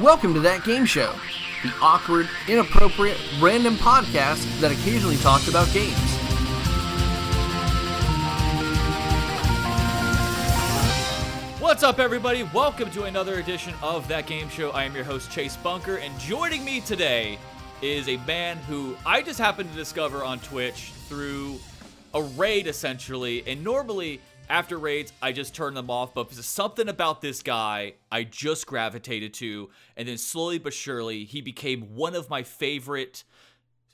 Welcome to That Game Show, the awkward, inappropriate, random podcast that occasionally talks about games. What's up, everybody? Welcome to another edition of That Game Show. I am your host, Chase Bunker, and joining me today is a man who I just happened to discover on Twitch through a raid, essentially. And normally, after raids, I just turn them off, but there's something about this guy I just gravitated to, and then slowly but surely, he became one of my favorite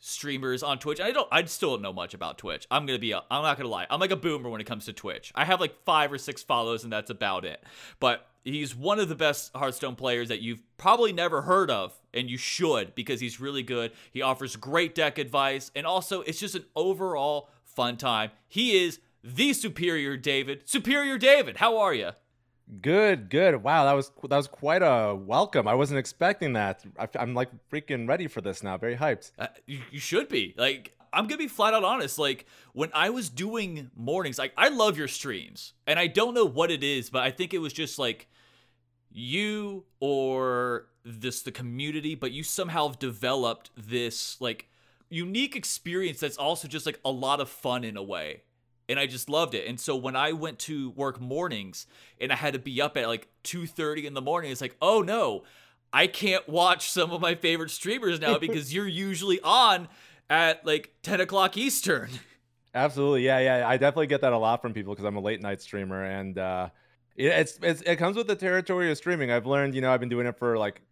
streamers on Twitch. I don't I still don't know much about Twitch. I'm going to be I'm not going to lie. I'm like a boomer when it comes to Twitch. I have like 5 or 6 follows and that's about it. But he's one of the best Hearthstone players that you've probably never heard of and you should because he's really good. He offers great deck advice and also it's just an overall fun time. He is the superior David. Superior David, how are you? Good, good. Wow, that was that was quite a welcome. I wasn't expecting that. I, am like freaking ready for this now. Very hyped. Uh, you, you should be. Like, I'm gonna be flat out honest. Like, when I was doing mornings, like, I love your streams, and I don't know what it is, but I think it was just like you or this the community, but you somehow have developed this like unique experience that's also just like a lot of fun in a way and I just loved it. And so when I went to work mornings and I had to be up at like 2:30 in the morning, it's like, "Oh no, I can't watch some of my favorite streamers now because you're usually on at like 10 o'clock Eastern." Absolutely, yeah, yeah. I definitely get that a lot from people because I'm a late night streamer, and uh, it, it's, it's it comes with the territory of streaming. I've learned, you know, I've been doing it for like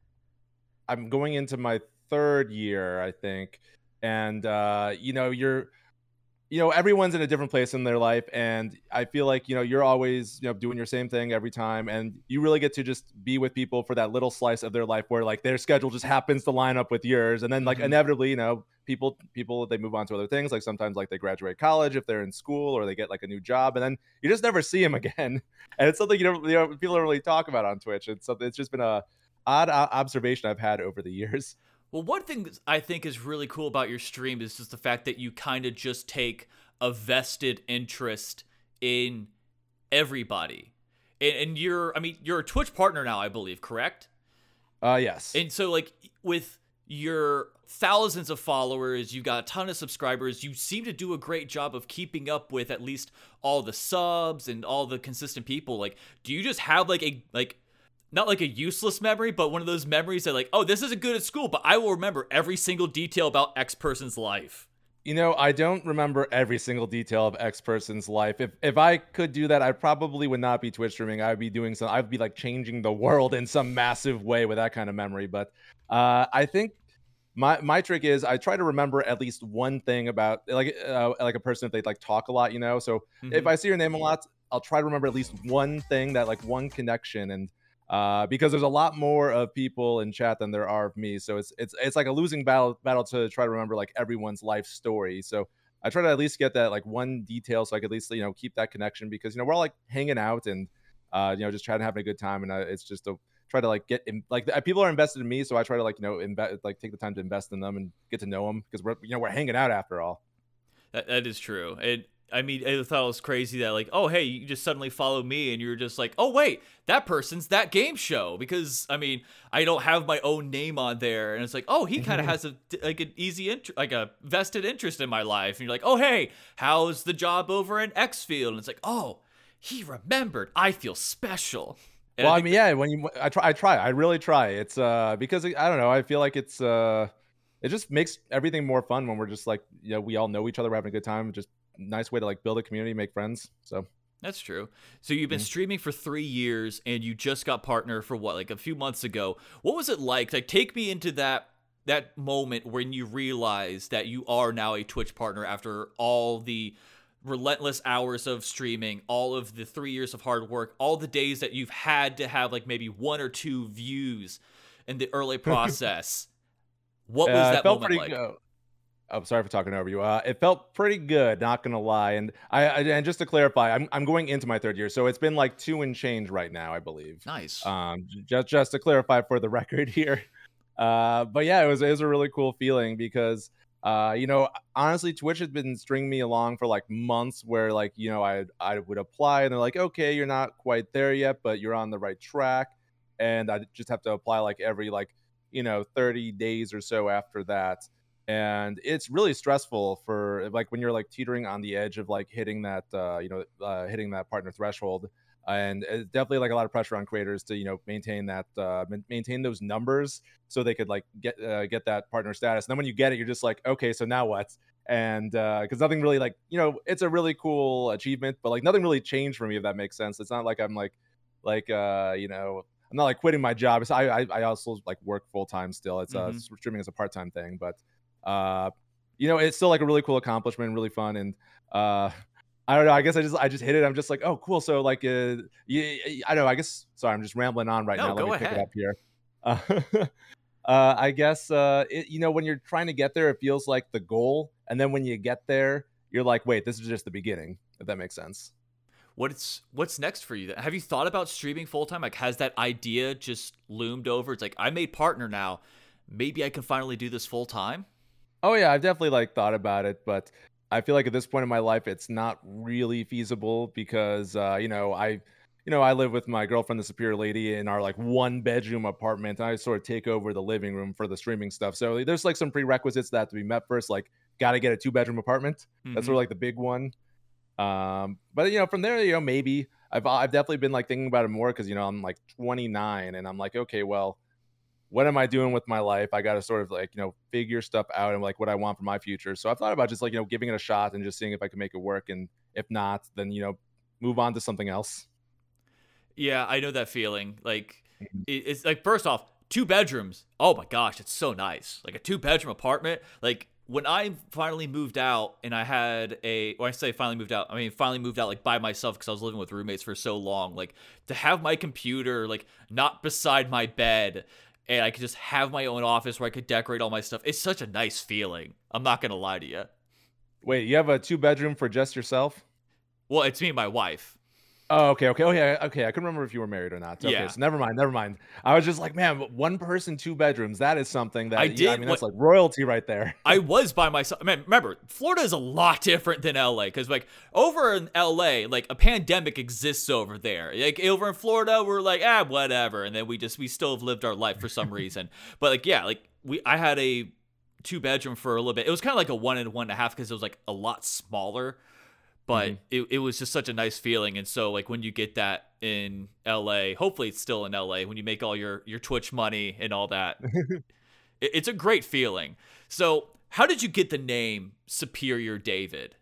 I'm going into my third year, I think, and uh, you know, you're you know everyone's in a different place in their life and i feel like you know you're always you know doing your same thing every time and you really get to just be with people for that little slice of their life where like their schedule just happens to line up with yours and then like mm-hmm. inevitably you know people people they move on to other things like sometimes like they graduate college if they're in school or they get like a new job and then you just never see them again and it's something you don't you know people don't really talk about on twitch it's something it's just been a odd observation i've had over the years well, one thing I think is really cool about your stream is just the fact that you kind of just take a vested interest in everybody. And, and, you're, I mean, you're a Twitch partner now, I believe, correct? Uh, yes. And so, like, with your thousands of followers, you've got a ton of subscribers, you seem to do a great job of keeping up with at least all the subs and all the consistent people. Like, do you just have like a, like, not like a useless memory, but one of those memories that like, oh, this isn't good at school, but I will remember every single detail about X person's life. You know, I don't remember every single detail of X person's life. If if I could do that, I probably would not be Twitch streaming. I'd be doing some. I'd be like changing the world in some massive way with that kind of memory. But uh, I think my my trick is I try to remember at least one thing about like uh, like a person if they like talk a lot. You know, so mm-hmm. if I see your name a lot, I'll try to remember at least one thing that like one connection and uh, because there's a lot more of people in chat than there are of me. So it's it's it's like a losing battle battle to try to remember like everyone's life story. So I try to at least get that like one detail so I could at least you know keep that connection because you know we're all like hanging out and uh, you know just trying to have a good time and uh, it's just a try to like get in, like people are invested in me so I try to like you know invest like take the time to invest in them and get to know them because we're you know we're hanging out after all. That, that is true. It I mean, I thought it was crazy that like, oh hey, you just suddenly follow me and you're just like, oh wait, that person's that game show because I mean, I don't have my own name on there, and it's like, oh, he kind of mm-hmm. has a like an easy int- like a vested interest in my life, and you're like, oh hey, how's the job over in X Field? And it's like, oh, he remembered. I feel special. And well, I, I mean, yeah, when you I try, I try, I really try. It's uh because I don't know, I feel like it's uh it just makes everything more fun when we're just like you know we all know each other, we're having a good time, just nice way to like build a community, make friends. So that's true. So you've been mm-hmm. streaming for three years, and you just got partner for what, like a few months ago. What was it like? Like, take me into that that moment when you realize that you are now a Twitch partner after all the relentless hours of streaming, all of the three years of hard work, all the days that you've had to have like maybe one or two views in the early process. what was uh, that moment like? I'm oh, sorry for talking over you. Uh, it felt pretty good, not gonna lie. And I, I, and just to clarify, I'm I'm going into my third year, so it's been like two and change right now, I believe. Nice. Um, just just to clarify for the record here. Uh, but yeah, it was it was a really cool feeling because uh, you know, honestly, Twitch has been stringing me along for like months, where like you know I I would apply and they're like, okay, you're not quite there yet, but you're on the right track. and I just have to apply like every like you know 30 days or so after that and it's really stressful for like when you're like teetering on the edge of like hitting that uh, you know uh, hitting that partner threshold and it's definitely like a lot of pressure on creators to you know maintain that uh, maintain those numbers so they could like get uh, get that partner status and then when you get it you're just like okay so now what? And because uh, nothing really like you know it's a really cool achievement but like nothing really changed for me if that makes sense. It's not like i'm like like uh you know i'm not like quitting my job it's, I, I i also like work full-time still. It's uh mm-hmm. streaming is a part-time thing but uh you know it's still like a really cool accomplishment really fun and uh I don't know. I guess I just I just hit it. I'm just like, oh, cool. So like, uh, yeah, I don't know. I guess sorry, I'm just rambling on right no, now. Let me ahead. pick it up here. Uh, uh, I guess uh, it, you know when you're trying to get there, it feels like the goal, and then when you get there, you're like, wait, this is just the beginning. If that makes sense. What's what's next for you? Have you thought about streaming full time? Like, has that idea just loomed over? It's like I made partner now. Maybe I can finally do this full time. Oh yeah, I've definitely like thought about it, but I feel like at this point in my life, it's not really feasible because uh, you know I, you know I live with my girlfriend, the superior lady, in our like one bedroom apartment, and I sort of take over the living room for the streaming stuff. So there's like some prerequisites that have to be met first, like got to get a two bedroom apartment. Mm-hmm. That's sort of like the big one. Um, but you know from there, you know maybe I've I've definitely been like thinking about it more because you know I'm like 29 and I'm like okay well what am I doing with my life? I got to sort of like, you know, figure stuff out and like what I want for my future. So I've thought about just like, you know, giving it a shot and just seeing if I can make it work. And if not, then, you know, move on to something else. Yeah, I know that feeling. Like, mm-hmm. it's like, first off, two bedrooms. Oh my gosh, it's so nice. Like a two bedroom apartment. Like, when I finally moved out and I had a, when I say finally moved out, I mean finally moved out like by myself because I was living with roommates for so long. Like to have my computer like not beside my bed and I could just have my own office where I could decorate all my stuff. It's such a nice feeling. I'm not gonna lie to you. Wait, you have a two bedroom for just yourself? Well, it's me and my wife. Oh, okay, okay. Oh, yeah, okay. I couldn't remember if you were married or not. Okay, yeah. so never mind, never mind. I was just like, man, one person, two bedrooms. That is something that I did. Yeah, I mean, that's like royalty right there. I was by myself. Man, remember, Florida is a lot different than LA because, like, over in LA, like a pandemic exists over there. Like over in Florida, we're like, ah, whatever, and then we just we still have lived our life for some reason. But like, yeah, like we, I had a two bedroom for a little bit. It was kind of like a one and one and a half because it was like a lot smaller but mm-hmm. it, it was just such a nice feeling. And so like when you get that in la hopefully it's still in la when you make all your your twitch money and all that it, it's a great feeling. So how did you get the name superior david?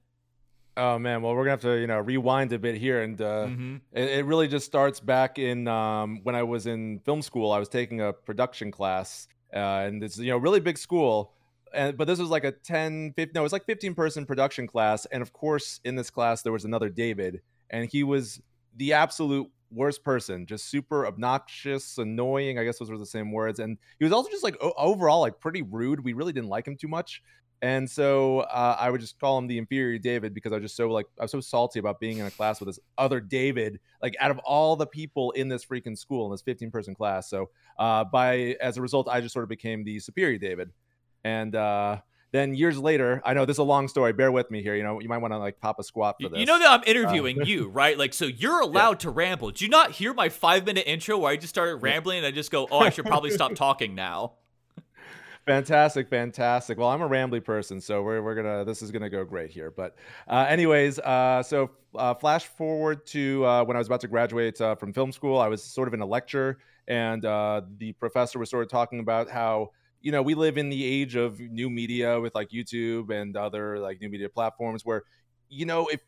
Oh man. Well we're gonna have to you know rewind a bit here. And uh mm-hmm. it, it, really just starts back in um when i was in film school i was taking a production class uh, and it's you know really big school and but this was like a 10 15, no it was like 15 person production class and of course in this class there was another david and he was the absolute worst person just super obnoxious annoying i guess those were the same words and he was also just like o- overall like pretty rude we really didn't like him too much and so uh, i would just call him the inferior david because i was just so like i was so salty about being in a class with this other david like out of all the people in this freaking school in this 15 person class so uh, by as a result i just sort of became the superior david and uh, then years later, I know this is a long story. Bear with me here. You know, you might want to like pop a squat for this. You know that I'm interviewing uh, you, right? Like, so you're allowed yeah. to ramble. Do you not hear my five minute intro where I just started rambling and I just go, "Oh, I should probably stop talking now." fantastic fantastic well i'm a rambly person so we're, we're gonna this is gonna go great here but uh, anyways uh, so uh, flash forward to uh, when i was about to graduate uh, from film school i was sort of in a lecture and uh, the professor was sort of talking about how you know, we live in the age of new media with like YouTube and other like new media platforms where, you know, if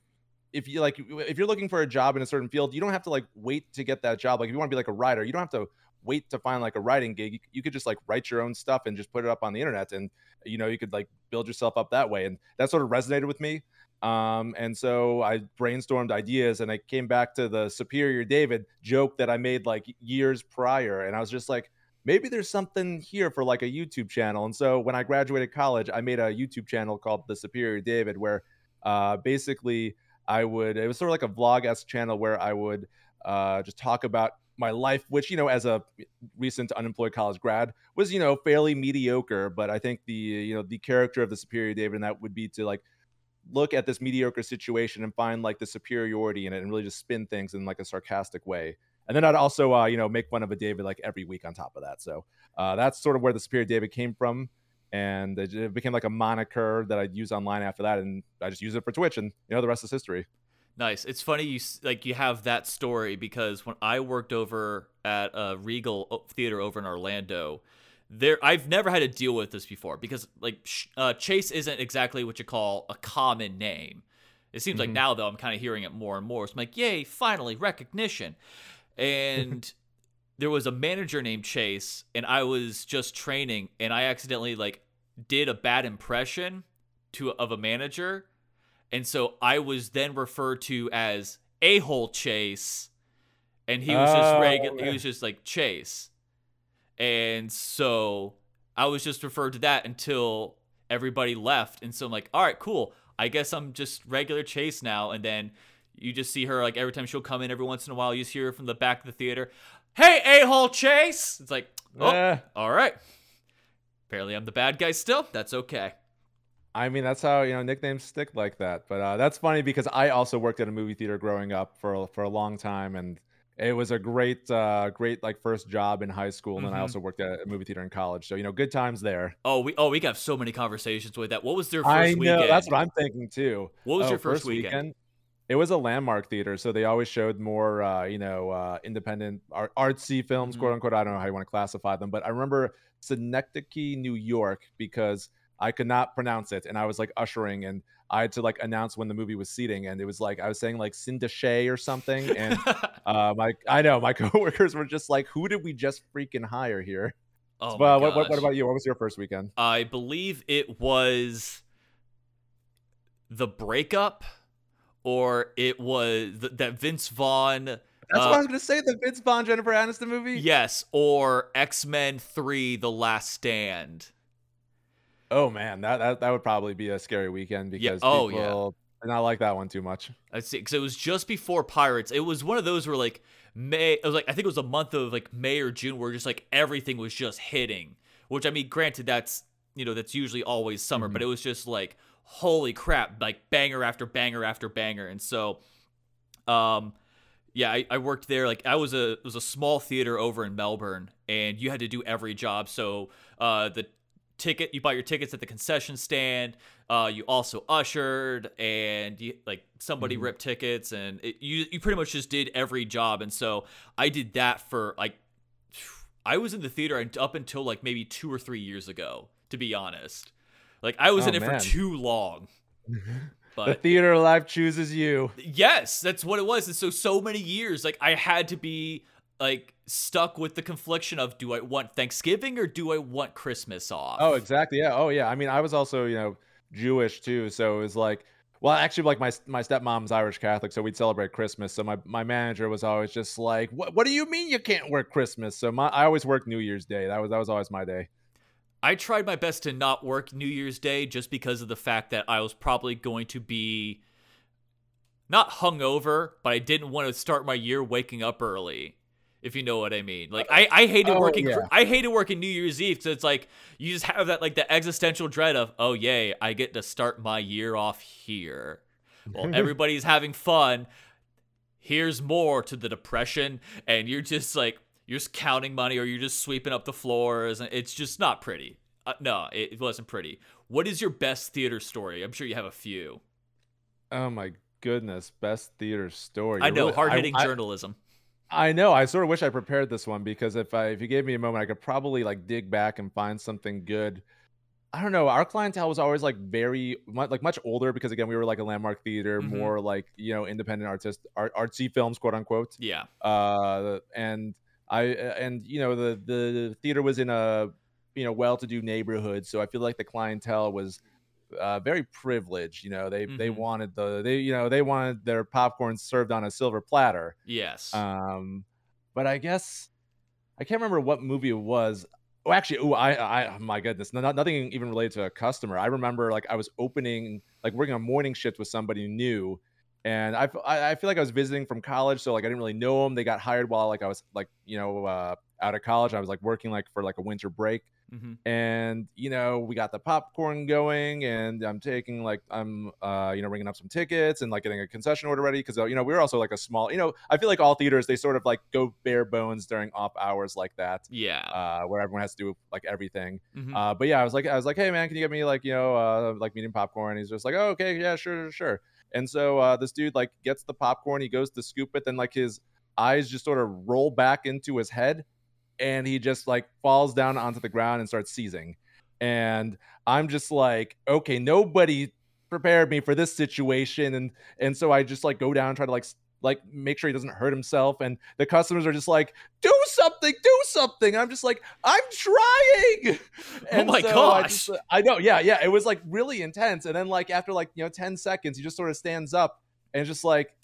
if you like if you're looking for a job in a certain field, you don't have to like wait to get that job. Like if you want to be like a writer, you don't have to wait to find like a writing gig. You, could just like write your own stuff and just put it up on the internet and you know, you could like build yourself up that way. And that sort of resonated with me. Um, and so I brainstormed ideas and I came back to the Superior David joke that I made like years prior. And I was just like, maybe there's something here for like a YouTube channel. And so when I graduated college, I made a YouTube channel called The Superior David, where uh, basically I would, it was sort of like a vlog esque channel where I would uh, just talk about my life, which, you know, as a recent unemployed college grad was, you know, fairly mediocre. But I think the, you know, the character of the Superior David, and that would be to like, look at this mediocre situation and find like the superiority in it and really just spin things in like a sarcastic way and then I'd also uh, you know make fun of a David like every week on top of that. So uh, that's sort of where the Superior David came from, and it, became like a moniker that I'd use online after that, and I just use it for Twitch, and you know the rest is history. Nice. It's funny you like you have that story because when I worked over at a Regal Theater over in Orlando, there I've never had to deal with this before because like uh, Chase isn't exactly what you call a common name. It seems mm-hmm. like now though I'm kind of hearing it more and more. So I'm like, yay, finally recognition. And there was a manager named Chase, and I was just training, and I accidentally like did a bad impression to of a manager and so I was then referred to as a hole Chase, and he was just oh, regular. He was just like Chase, and so I was just referred to that until everybody left. And so I'm like, all right, cool. I guess I'm just regular Chase now. And then you just see her like every time she'll come in every once in a while. You just hear her from the back of the theater, "Hey, a hole Chase." It's like, oh, eh. all right. Apparently, I'm the bad guy still. That's okay. I mean, that's how you know nicknames stick like that. But uh, that's funny because I also worked at a movie theater growing up for for a long time, and it was a great, uh, great like first job in high school, and mm-hmm. then I mm-hmm. also worked at a movie theater in college. So you know, good times there. Oh, we oh we got so many conversations with that. What was their first I know, weekend? That's what I'm thinking too. What was oh, your first, first weekend? weekend? It was a landmark theater, so they always showed more, uh, you know, uh, independent art- artsy films, mm-hmm. quote unquote. I don't know how you want to classify them, but I remember Synecdoche, New York, because I could not pronounce it, and I was like ushering, and I had to like announce when the movie was seating, and it was like I was saying like Sindashay or something, and uh, my I know my coworkers were just like, "Who did we just freaking hire here?" Oh, well, what, what, what about you? What was your first weekend? I believe it was the breakup, or it was th- that Vince Vaughn. That's uh, what I was gonna say. The Vince Vaughn Jennifer Aniston movie. Yes, or X Men Three: The Last Stand. Oh man, that, that that would probably be a scary weekend because yeah. oh people yeah, not like that one too much. I see, because it was just before Pirates. It was one of those where like May, it was like I think it was a month of like May or June where just like everything was just hitting. Which I mean, granted, that's you know that's usually always summer, mm-hmm. but it was just like holy crap, like banger after banger after banger, and so, um, yeah, I, I worked there. Like I was a it was a small theater over in Melbourne, and you had to do every job. So uh, the ticket you bought your tickets at the concession stand uh, you also ushered and you, like somebody mm-hmm. ripped tickets and it, you you pretty much just did every job and so i did that for like i was in the theater up until like maybe two or three years ago to be honest like i was oh, in it man. for too long but the theater life chooses you yes that's what it was and so so many years like i had to be like stuck with the confliction of do I want Thanksgiving or do I want Christmas off? Oh, exactly. Yeah. Oh, yeah. I mean, I was also, you know, Jewish too, so it was like well, actually, like my my stepmom's Irish Catholic, so we'd celebrate Christmas. So my, my manager was always just like, "What What do you mean you can't work Christmas?" So my I always worked New Year's Day. That was that was always my day. I tried my best to not work New Year's Day just because of the fact that I was probably going to be not hungover, but I didn't want to start my year waking up early if you know what I mean. Like I, I hated oh, working yeah. I hated working New Year's Eve because it's like you just have that like the existential dread of oh yay I get to start my year off here. Well, everybody's having fun. Here's more to the depression, and you're just like you're just counting money or you're just sweeping up the floors, and it's just not pretty. Uh, no, it, wasn't pretty. What is your best theater story? I'm sure you have a few. Oh my goodness, best theater story. I know, really, hard hitting journalism. I know. I sort of wish I prepared this one because if I if you gave me a moment, I could probably like dig back and find something good. I don't know. Our clientele was always like very much, like much older because again we were like a landmark theater, mm-hmm. more like you know independent artist art, artsy films, quote unquote. Yeah. Uh, and I and you know the the theater was in a you know well-to-do neighborhood, so I feel like the clientele was uh, very privileged. You know, they mm-hmm. they wanted the they you know they wanted their popcorn served on a silver platter. Yes. Um, but I guess I can't remember what movie it was. Oh, actually, oh, I, I, my goodness, not, nothing even related to a customer. I remember like I was opening, like working a morning shift with somebody new, and I, I feel like I was visiting from college, so like I didn't really know them. They got hired while like I was like you know uh, out of college. I was like working like for like a winter break, Mhm. and you know we got the popcorn going, and I'm taking like I'm uh you know ringing up some tickets and like getting a concession order ready because you know we were also like a small you know I feel like all theaters they sort of like go bare bones during off hours like that. Yeah. Uh, where everyone has to do like everything. Mhm. Uh, but yeah, I was like, I was like, hey man, can you get me like you know uh, like medium popcorn? He's just like, oh, okay, yeah, sure, sure, sure. And so uh, this dude like gets the popcorn, he goes to scoop it, then like his eyes just sort of roll back into his head, and he just like falls down onto the ground and starts seizing. And I'm just like, okay, nobody prepared me for this situation, and and so I just like go down and try to like like make sure he doesn't hurt himself, and the customers are just like, do something, do something. I'm just like, I'm trying. Oh my I, gosh. just, uh, I know, yeah, yeah. It was like really intense, and then like after like you know ten seconds, he just sort of stands up and just like,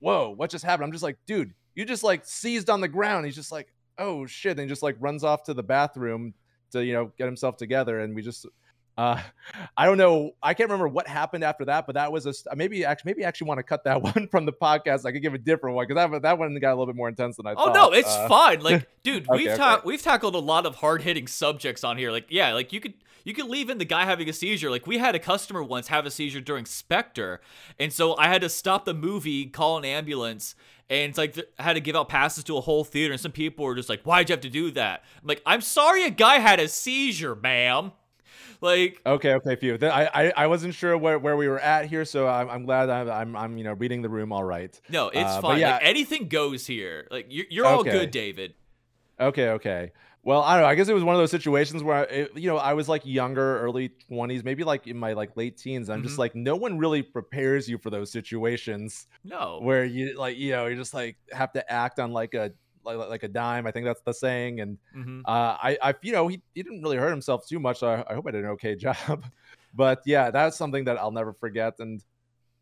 whoa, what just happened? I'm just like, dude, you just like seized on the ground. He's just like, oh shit, and he just like runs off to the bathroom to you know get himself together, and we just. Uh, I don't know. I can't remember what happened after that, but that was a st- maybe actually maybe I actually want to cut that one from the podcast. I could give a different one because that that one got a little bit more intense than I thought. Oh thought. no, it's Uh, fine. Like, dude, okay, we've okay. ta- we've tackled a lot of hard hitting subjects on here. Like, yeah, like you could you could leave in the guy having a seizure. Like, we had a customer once have a seizure during Spectre, and so I had to stop the movie, call an ambulance, and it's like I had to give out passes to a whole theater. And some people were just like, "Why'd you have to do that?" I'm like, "I'm sorry, a guy had a seizure, ma'am." Like, Okay, okay, phew. I, I, I wasn't sure where, where we were at here, so I'm, I'm glad I'm, I'm, I'm, you know, reading the room all right. no, it's Uh, fine. yeah. Like, anything goes here. Like, you're, you're all good, David. Okay, okay. Well, I don't know. I guess it was one of those situations where, it, you know, I was like younger, early 20s, maybe like in my like late teens. I'm Mhm. just like, no one really prepares you for those situations No. where you like, you know, you just like have to act on like a like, like a dime. I think that's the saying. And hmm uh, I, I, you know, he, he didn't really hurt himself too much. So I, I hope I did an okay job. but yeah, that's something that I'll never forget. And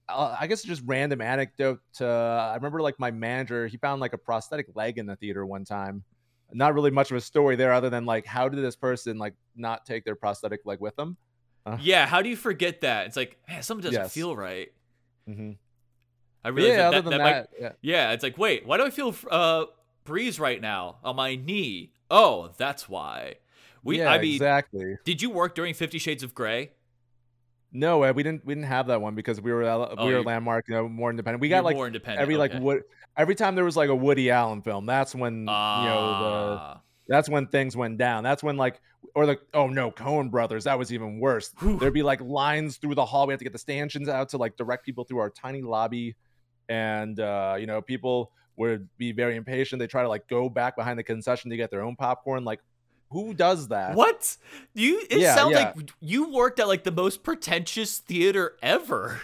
uh, I guess just random anecdote. Uh, I remember like my manager, he found like a prosthetic leg in the theater one time. Not really much of a story there, other than like, how did this person like not take their prosthetic leg with them? Yeah, how do you forget that? It's like, man, something doesn't Yes. feel right. Mm-hmm. I realize Yeah, that, other that, than that might- yeah. yeah, it's like, wait, why do I feel uh breeze right now on my knee? Oh, that's why. We, yeah, I mean, exactly. did you work during Fifty Shades of Grey? No, uh, we didn't. We didn't have that one because we were uh, Oh, we were landmark, you know, more independent. We got like more independent. every like okay. what every time there was like a Woody Allen film. That's when you know the Ah. that's when things went down. That's when like or the oh no, Coen brothers, that was even worse. Whew. There'd be like lines through the hall. We had to get the stanchions out to like direct people through our tiny lobby. And uh, you know, people would be very impatient. They try to like go back behind the concession to get their own popcorn. Like, who does that? What? You? It Yeah, sounds yeah. like you worked at like the most pretentious theater ever.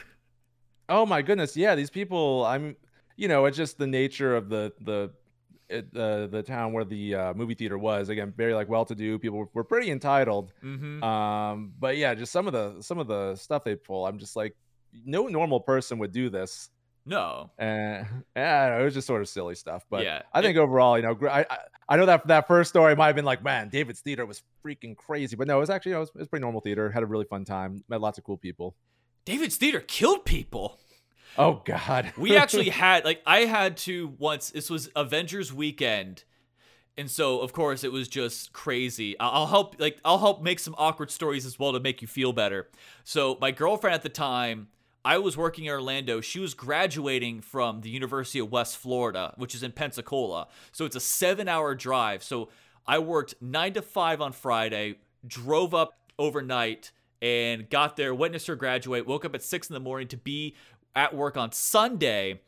Oh my goodness, yeah, these people. I'm, you know, it's just the nature of the the the the town where the uh, movie theater was. Again, very like well-to-do people were, were pretty entitled. Mm-hmm. Um, but yeah, just some of the some of the stuff they pull. I'm just like, no normal person would do this. No. And yeah, don't know, it was just sort of silly stuff. But Yeah, I think overall, you know, I, I I know that that first story might have been like, man, David's theater was freaking crazy. But no, it was actually you know, it was, it was pretty normal theater. Had a really fun time. Met lots of cool people. David's theater killed people. Oh God, we actually had like I had to once. This was Avengers weekend, and so of course it was just crazy. I'll help like I'll help make some awkward stories as well to make you feel better. So my girlfriend at the time, I was working in Orlando. She was graduating from the University of West Florida, which is in Pensacola. So it's a seven-hour drive. So I worked nine to five on Friday, drove up overnight. And got there, witnessed her graduate, woke up at six in the morning to be at work on Sunday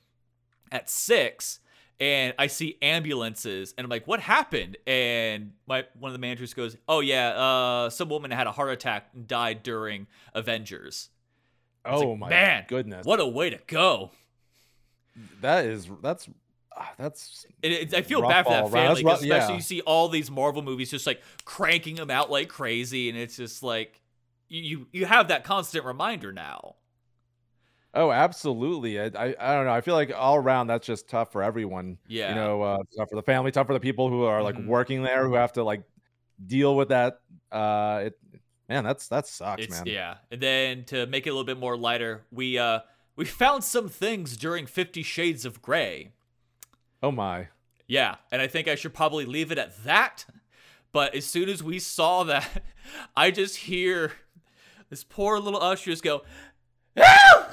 at six, and I see ambulances, and I'm like, "What happened?" And my one of the managers goes, "Oh yeah, uh, some woman had a heart attack and died during Avengers." Oh like, my man, goodness, What a way to go! that is that's ah, that's It, it- I feel bad for that family, around. That's family, 'cause rough- especially yeah. you see all these Marvel movies just like cranking them out like crazy, and it's just like you you, have that constant reminder now. oh absolutely. I, I I don't know. I feel like all around that's just tough for everyone. Yeah, You know, uh, tough for the family, tough for the people who are like Mhm. working there who have to like deal with that. Uh, it man, that's that sucks, It's man. yeah. And then to make it a little bit more lighter, we uh we found some things during 50 Shades of Grey. Oh my. Yeah, and I think I should probably leave it at that. But as soon as we saw that, I just hear this poor little usher just go, "Ah!"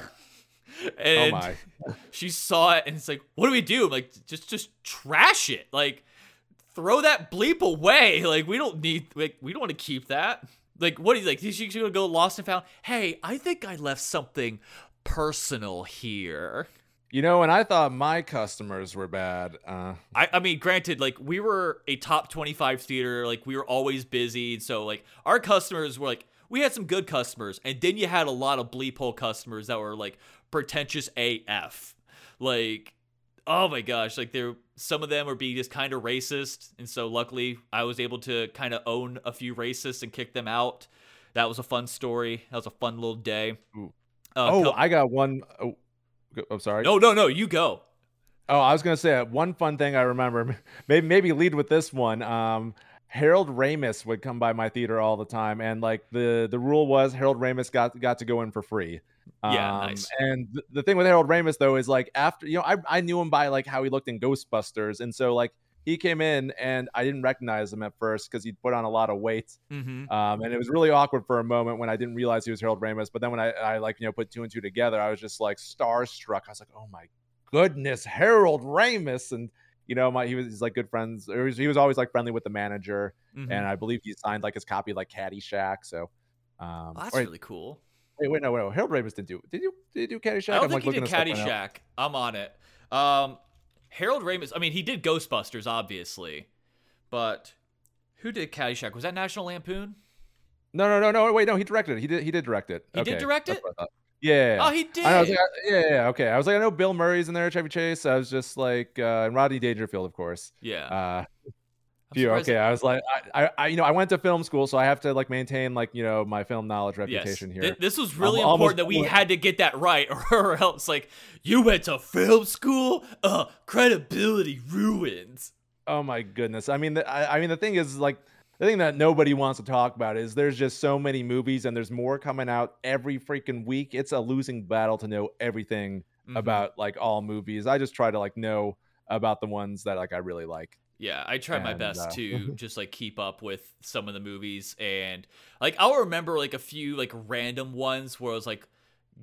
and oh my. she saw it and it's like, what do we do? I'm like, just just trash it. Like, throw that bleep away. Like, we don't need like we don't want to keep that. Like, what do you like? Is she gonna go lost and found? Hey, I think I left something personal here. You know, and I thought my customers were bad. Uh, I, I mean, granted, like we were a top 25 theater, like we were always busy. So, like, our customers were like, we had some good customers. And then you had a lot of bleep hole customers that were like pretentious AF. Like, oh my gosh, like they're some of them were being just kind of racist. And so, luckily, I was able to kind of own a few racists and kick them out. That was a fun story. That was a fun little day. Uh, oh, co- I got one oh, I'm sorry. no, no, no, you go. Oh, I was gonna say uh, one fun thing I remember. Maybe maybe lead with this one. Um, Harold Ramis would come by my theater all the time, and like the the rule was Harold Ramis got got to go in for free. Yeah, Um, nice. And th- the thing with Harold Ramis though is like after you know I I knew him by like how he looked in Ghostbusters, and so like he came in and I didn't recognize him at first because he'd put on a lot of weight. Mm-hmm. Um, and it was really awkward for a moment when I didn't realize he was Harold Ramis. But then when I, I like you know put two and two together, I was just like starstruck. I was like, oh my goodness, Harold Ramis, and you know my he was he's like good friends. Or he, was, he was always like friendly with the manager, Mm-hmm. and I believe he signed like his copy of, like Caddyshack. So, um, Oh, that's wait, really cool. Wait, wait, no, wait, no, Harold Ramis didn't do. Did you did you do Caddyshack? I don't I'm think like he did. Caddyshack. I'm on it. Um, Harold Ramis. I mean, he did Ghostbusters, obviously, but who did Caddyshack? Was that National Lampoon? No, no, no, no. Wait, no, he directed it. He did. He did direct it. He did direct it? Yeah. Oh, he did. I I was like, I- yeah, yeah, okay. I was like, I know Bill Murray's in there, Chevy Chase. I was just like, uh, and Rodney Dangerfield, of course. yeah. Uh, Surprised- okay? I was like, I, I, you know, I went to film school, so I have to like maintain like you know my film knowledge Yes. reputation here. Th- this was really I'm important that we had to get that right, or else, like, you went to film school. Uh, credibility ruins. oh my goodness! I mean, the, I, I mean, the thing is like the thing that nobody wants to talk about is there's just so many movies and there's more coming out every freaking week. It's a losing battle to know everything Mhm. about like all movies. I just try to like know about the ones that like I really like. Yeah, I try my best uh, to just like keep up with some of the movies and like I'll remember like a few like random ones where it was like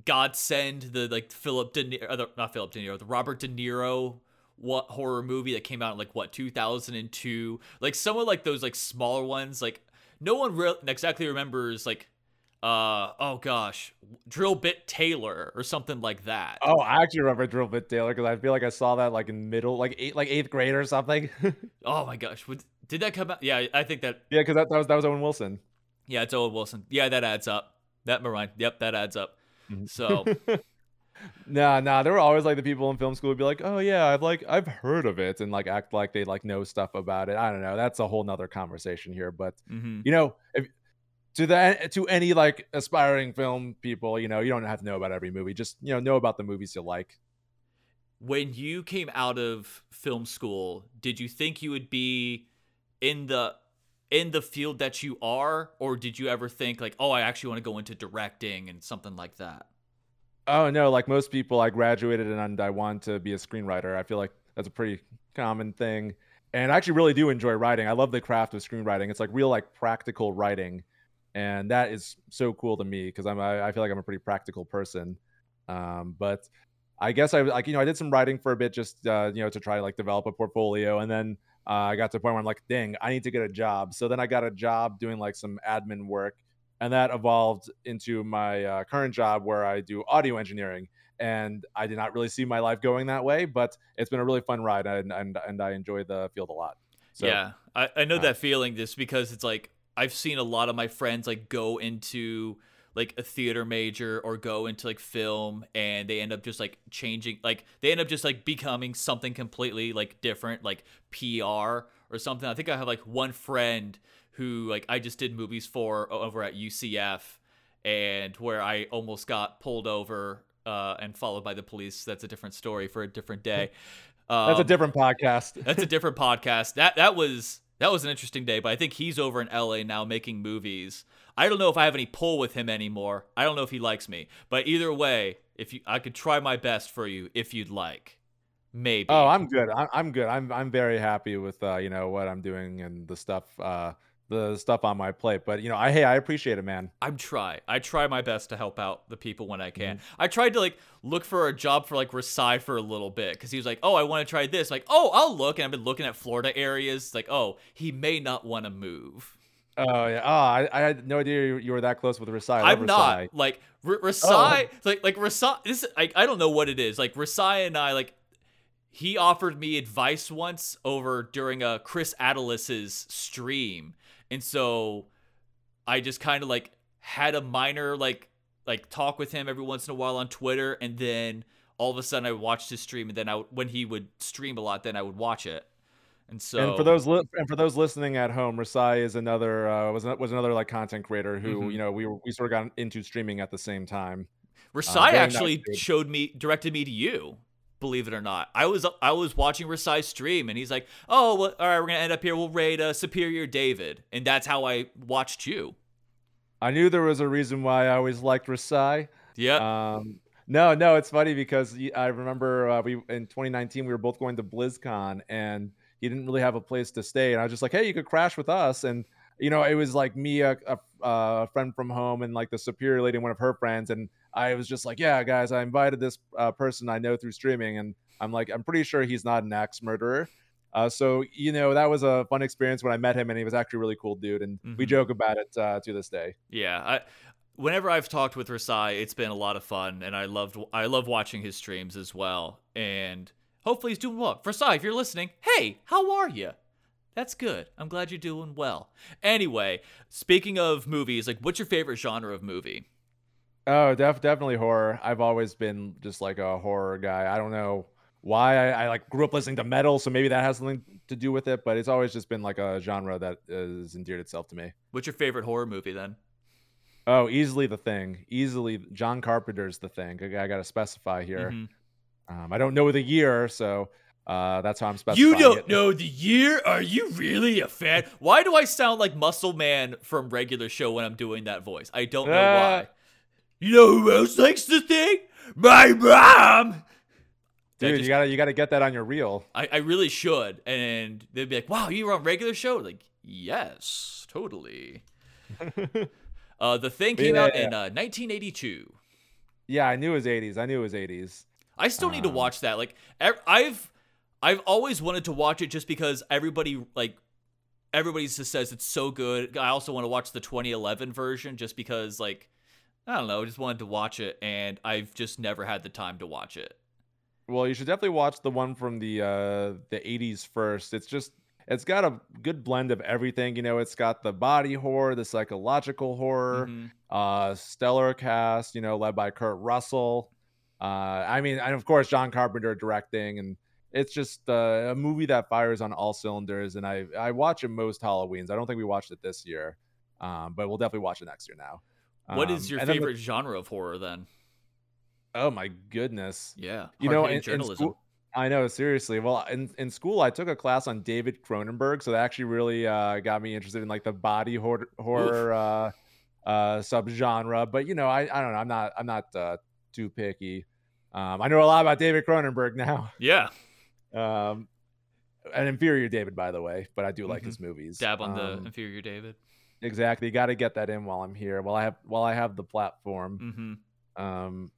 Godsend the like Philip De Niro, not Philip De Niro, the Robert De Niro what horror movie that came out in like what 2002. Like some of like those like smaller ones like no one re- exactly remembers like uh oh gosh, Drillbit Taylor or something like that. Oh, I actually remember Drillbit Taylor because I feel like I saw that like in middle, like eight, like eighth grade or something. Oh my gosh, did that come out? Yeah, I think that yeah because that, that was that was Owen Wilson. Yeah, it's Owen Wilson. Yeah, that adds up. That mind. Yep, that adds up. Mhm. So Nah, nah. There were always like the people in film school would be like, "Oh yeah, I've like I've heard of it," and like act like they like know stuff about it. I don't know. That's a whole nother conversation here. But mhm. you know, if to the to any like aspiring film people, you know, you don't have to know about every movie. Just you know, know about the movies you like. when you came out of film school, did you think you would be in the in the field that you are, or did you ever think like, oh, I actually want to go into directing and something like that? Oh no, like most people, I graduated and I want to be a screenwriter. I feel like that's a pretty common thing. And I actually really do enjoy writing. I love the craft of screenwriting. It's like real like practical writing. And that is so cool to me because I'm I, I feel like I'm a pretty practical person. Um, but I guess I like you know I did some writing for a bit just uh, you know to try to like develop a portfolio and then uh, I got to the point where I'm like, dang, I need to get a job. So then I got a job doing like some admin work and that evolved into my uh, current job where I do audio engineering. And I did not really see my life going that way, but it's been a really fun ride, and and, and I enjoy the field a lot. So, yeah, I, I know uh, that feeling just because it's like I've seen a lot of my friends like go into like a theater major or go into like film and they end up just like changing like they end up just like becoming something completely like different like PR or something. I think I have like one friend who like I just did movies for over at UCF and where I almost got pulled over uh, and followed by the police. That's a different story for a different day. that's a Um, different podcast. that's a different podcast. That that was that was an interesting day, but I think he's over in LA now making movies. I don't know if I have any pull with him anymore. I don't know if he likes me. But either way, if you I could try my best for you if you'd like. maybe. Oh, I'm good. I'm, good. I'm I'm very happy with uh, you know what I'm doing and the stuff uh the stuff on my plate. But you know, I hey, I appreciate it, man. I'm try. I try my best to help out the people when I can. Mm-hmm. I tried to like look for a job for like Rasai for a little bit because he was like, "Oh, I want to try this." Like, "Oh, I'll look." And I've been looking at Florida areas. Like, "Oh, he may not want to move." Oh yeah. Oh, I, I had no idea you, you were that close with Rasai. I'm not like R- Oh. Like like Rasai. This like I don't know what it is. Like Rasai and I like. He offered me advice once over during a Chris Adelis's stream, and so I just kind of like had a minor like like talk with him every once in a while on Twitter, and then all of a sudden I watched his stream, and then I when he would stream a lot, then I would watch it, and so And for those li- and for those listening at home, Rasai is another uh, was was another like content creator who Mhm. you know we were, we sort of got into streaming at the same time. Rasai nice actually showed me directed me to you. Believe it or not, I was I was watching Rasai's stream, and he's like, "Oh, well, all right, we're gonna end up here. We'll raid uh, Superior David," and that's how I watched you. I knew there was a reason why I always liked Rasai. Yeah, Um, no, no, it's funny because I remember uh, we in 2019 we were both going to BlizzCon and he didn't really have a place to stay, and I was just like, hey, you could crash with us, and you know, it was like me, a, a, a friend from home, and like the superior lady, and one of her friends, and I was just like, yeah, guys, I invited this uh, person I know through streaming, and I'm like, I'm pretty sure he's not an axe murderer. Uh, so you know that was a fun experience when I met him, and he was actually a really cool dude, and we Mhm. joke about it uh, to this day. yeah. I, whenever I've talked with Rasai, it's been a lot of fun, and I loved I love watching his streams as well. And hopefully he's doing well. Rasai, if you're listening, hey, how are you? That's good. I'm glad you're doing well. Anyway, speaking of movies, like, what's your favorite genre of movie? Oh, def- definitely horror. I've always been just like a horror guy. I don't know why I, I like grew up listening to metal, so maybe that has something to do with it. But it's always just been like a genre that has endeared itself to me. What's your favorite horror movie then? Oh, easily the thing. Easily John Carpenter's the thing. I, I got to specify here. Mhm. Um, I don't know the year, so uh, that's how I'm specifying. You don't it. know the year? Are you really a fan? Why do I sound like Muscle Man from regular show when I'm doing that voice? I don't know Uh, why. You know who else likes the thing? My mom. Dude. just- you gotta you gotta get that on your reel. I, I really should. And they'd be like, wow, you were on regular show? Like, yes, totally. Uh, the thing came Yeah, out yeah. in uh, 1982. yeah, I knew it was 80s. I knew it was 80s. I still need to Um, watch that. Like I've I've always wanted to watch it just because everybody like everybody just says it's so good. I also want to watch the 2011 version just because like I don't know, I just wanted to watch it and I've just never had the time to watch it. Well, you should definitely watch the one from the uh the 80s first. It's just it's got a good blend of everything, you know, it's got the body horror, the psychological horror, Mhm. uh stellar cast, you know, led by Kurt Russell. Uh I mean, and of course John Carpenter directing and it's just uh, a movie that fires on all cylinders and I I watch it most Halloweens. I don't think we watched it this year. Um but we'll definitely watch it next year now. What is Um, your and then the- favorite genre of horror then? oh my goodness. Yeah, you know in, in journalism. school i know seriously well in, in school i took a class on david cronenberg so that actually really uh, got me interested in like the body horror, horror uh, uh, subgenre but you know I, I don't know i'm not i'm not uh, too picky um, i know a lot about david cronenberg now yeah, um, an inferior david by the way but i do like Mhm. his movies dab on the Um, inferior David. Exactly got to get that in while i'm here while i have while i have the platform hmm um,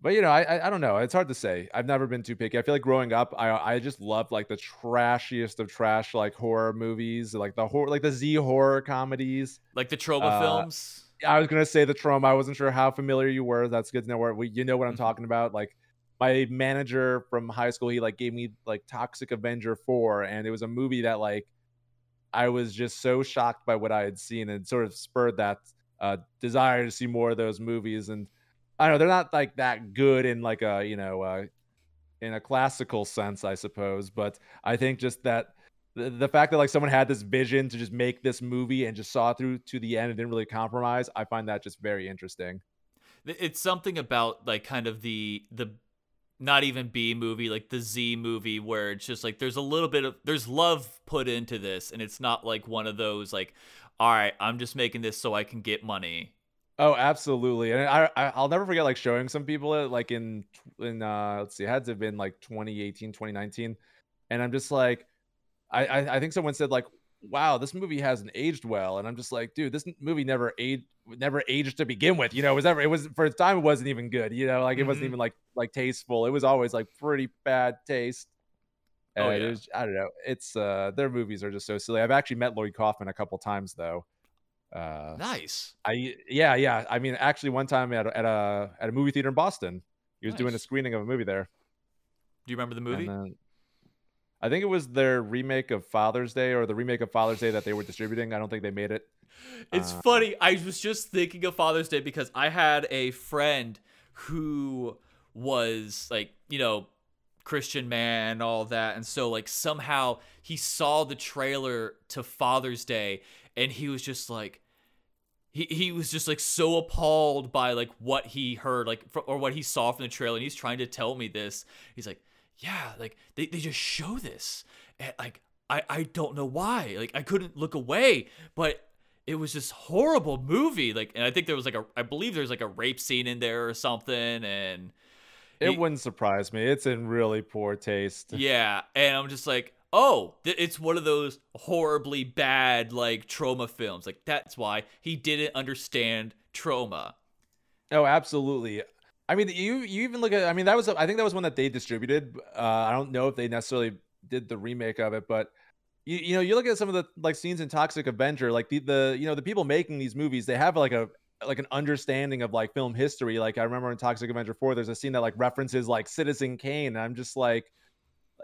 but you know, I, I don't know. It's hard to say. I've never been too picky. I feel like growing up, I I just loved like the trashiest of trash like horror movies, like the horror, like the Z horror comedies. Like the Troma Uh, films. I was gonna say the Troma. I wasn't sure how familiar you were. That's good to know where we, you know what I'm Mhm. talking about. Like my manager from high school, he like gave me like Toxic Avenger four, and it was a movie that like I was just so shocked by what I had seen, and sort of spurred that uh, desire to see more of those movies. And I don't know they're not like that good in like a you know uh, in a classical sense, I suppose. But I think just that the, the fact that like someone had this vision to just make this movie and just saw through to the end and didn't really compromise, I find that just very interesting. It's something about like kind of the the not even B movie, like the Z movie, where it's just like there's a little bit of there's love put into this, and it's not like one of those like, all right, I'm just making this so I can get money. Oh, absolutely. And I, I I'll never forget like showing some people it like in in uh let's see, it had to have been like 2018, 2019. And I'm just like I I, I think someone said like, wow, this movie hasn't aged well. And I'm just like, dude, this movie never aged never aged to begin with. You know, it was ever it was for its time it wasn't even good. You know, like it wasn't Mhm. even like like tasteful. It was always like pretty bad taste. Oh, And it yeah. was- I don't know. It's uh their movies are just so silly. I've actually met Lloyd Kaufman a couple times though. Uh Nice. I yeah yeah. I mean, actually, one time at a, at a at a movie theater in Boston, he was doing a screening of a movie there. Do you remember the movie? I think it was their remake of Father's Day or the remake of Father's Day that they were distributing. I don't think they made it. It's Uh, funny. I was just thinking of Father's Day because I had a friend who was like, you know, Christian man and all that. And so like somehow he saw the trailer to Father's Day and he was just like he, he was just like so appalled by like what he heard like fr- or what he saw from the trailer and he's trying to tell me this he's like yeah like they, they just show this and like I, I don't know why like i couldn't look away but it was this horrible movie like and i think there was like a i believe there's like a rape scene in there or something and It He- wouldn't surprise me. It's in really poor taste. yeah and i'm just like oh th- it's one of those horribly bad like Troma films like that's why he didn't understand Troma Oh, absolutely. I mean, you you even look at. I mean, that was. I think that was one that they distributed. Uh, I don't know if they necessarily did the remake of it, but you you know, you look at some of the like scenes in Toxic Avenger, like the the you know the people making these movies, they have like a like an understanding of like film history. Like I remember in Toxic Avenger four, there's a scene that like references like Citizen Kane, and I'm just like.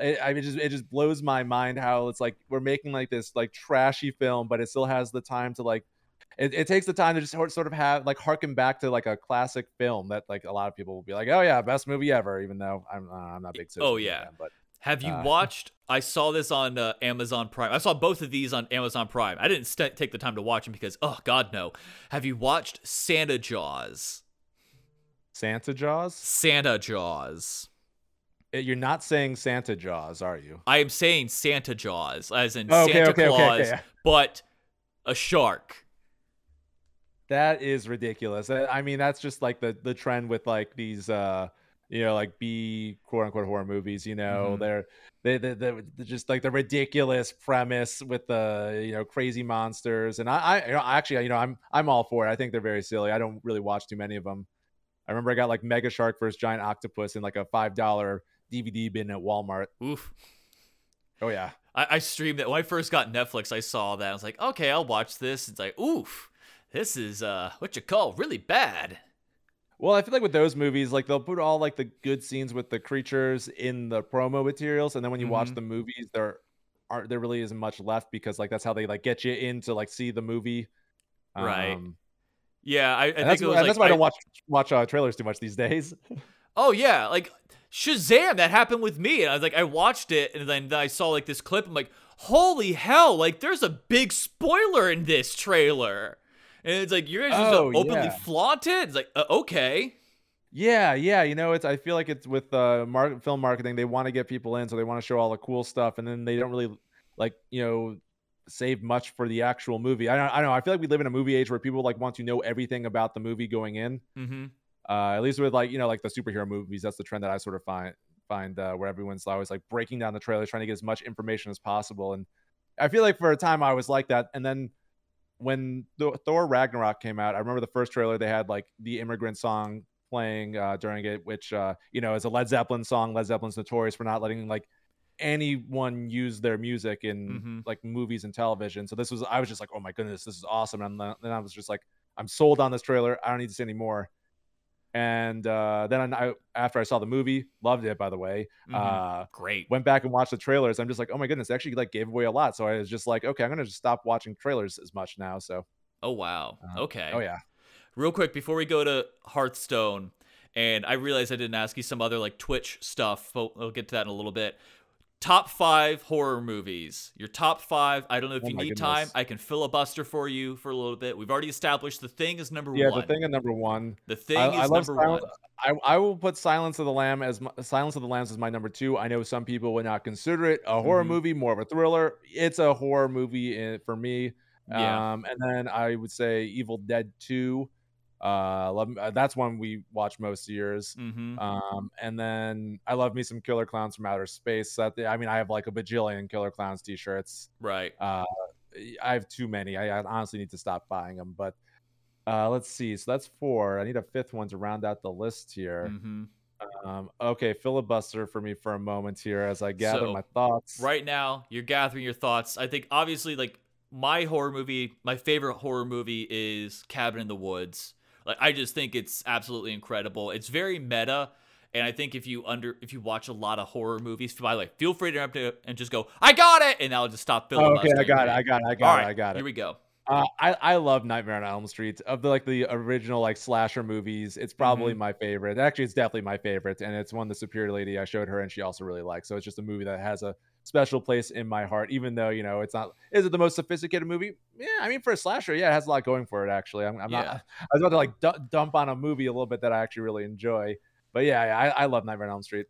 It, I mean, just it just blows my mind how it's like we're making like this like trashy film, but it still has the time to like it, it takes the time to just sort of have like harken back to like a classic film that like a lot of people will be like, oh yeah, best movie ever, even though I'm uh, I'm not a big. Oh, yeah. fan, but Have you Uh, watched? I saw this on uh, Amazon Prime. I saw both of these on Amazon Prime. I didn't st- take the time to watch them because, oh God, no. Have you watched Santa Jaws? Santa Jaws. Santa Jaws. Eh, You're not saying Santa Jaws, are you? I am saying Santa Jaws, as in okay, Santa okay, Claus, okay. but a shark. That is ridiculous. I mean, that's just like the the trend with like these uh you know like B quote unquote horror movies. You know, Mhm. they're they they they're just like the ridiculous premise with the you know crazy monsters. And I I you know, actually you know I'm I'm all for it. I think they're very silly. I don't really watch too many of them. I remember I got like Mega Shark versus Giant Octopus in like a five dollar DVD bin at Walmart. Oof. Oh yeah. I, I streamed it when I first got Netflix. I saw that. I was like, okay, I'll watch this. It's like, oof, this is uh, what you call really bad. Well, I feel like with those movies, like they'll put all like the good scenes with the creatures in the promo materials, and then when you watch Mhm. the movies, there aren't there really isn't much left because like that's how they like get you in to like see the movie. Right. Um, Yeah, I, I think that's, it was like that's why I I- don't watch watch uh, trailers too much these days. Oh yeah, like Shazam, that happened with me. And I was like, I watched it, and then I saw like this clip. I'm like, holy hell! Like, there's a big spoiler in this trailer, and it's like you're just Oh, openly yeah. flaunt it. It's like, uh, okay, yeah, yeah, you know, it's I feel like it's with uh film marketing, they want to get people in, so they want to show all the cool stuff, and then they don't really like you know save much for the actual movie. I don't, I don't know. I feel like we live in a movie age where people like want to know everything about the movie going in. mm-hmm. uh at least with like you know like the superhero movies that's the trend that i sort of find find uh, where everyone's always like breaking down the trailers trying to get as much information as possible and i feel like for a time i was like that and then when Th- thor ragnarok came out i remember the first trailer they had like the immigrant song playing uh during it which uh you know is a led zeppelin song. Led zeppelin's notorious for not letting like anyone use their music in Mhm. like movies and television. So this was i was just like oh my goodness this is awesome. And then then i was just like i'm sold on this trailer. I don't need to see any more and uh, then I, after I saw the movie, loved it. By the way, Mhm. uh, great. went back and watched the trailers. I'm just like, oh my goodness, actually like gave away a lot. So I was just like, okay, I'm gonna just stop watching trailers as much now. So, Oh wow. uh, okay. oh yeah, Real quick before we go to Hearthstone, and I realized I didn't ask you some other like Twitch stuff, but we'll get to that in a little bit. Top five horror movies. Your top five. I don't know if Oh you need time. I can filibuster for you for a little bit. We've already established the thing is number yeah. one. Yeah, the thing at number one. The thing I, is I number Silent, one. I, I will put Silence of the Lamb as my, Silence of the Lambs as my number two. I know some people would not consider it a horror Mhm. movie, more of a thriller. It's a horror movie in, for me. Yeah. Um, and then I would say Evil Dead Two. Uh, love uh, that's one we watch most years. Mm-hmm. Um, and then I love me some Killer Clowns from Outer Space. That I mean, I have like a bajillion Killer Clowns t-shirts. right. Uh, I have too many. I, I honestly need to stop buying them. But uh, let's see. So that's four. I need a fifth one to round out the list here. Mm-hmm. Um, okay, filibuster for me for a moment here as I gather So, my thoughts. Right now, you're gathering your thoughts. I think obviously, like my horror movie, my favorite horror movie is Cabin in the Woods. Like I just think it's absolutely incredible. It's very meta. And I think if you under if you watch a lot of horror movies, by the way, feel free to interrupt it and just go, "I got it," and I'll just stop Oh, okay, I got it. I got it. I All got right, it. I got it. Here we go. Uh, I I love Nightmare on Elm Street of the like the original like slasher movies. It's probably Mm-hmm. my favorite. Actually, it's definitely my favorite, and it's one the Superior Lady I showed her, and she also really likes. So it's just a movie that has a special place in my heart, even though you know it's not. Is it the most sophisticated movie? Yeah, I mean for a slasher, yeah, it has a lot going for it. Actually, I'm, I'm Yeah. not. I was about to like du- dump on a movie a little bit that I actually really enjoy, but yeah, I, I love Nightmare on Elm Street.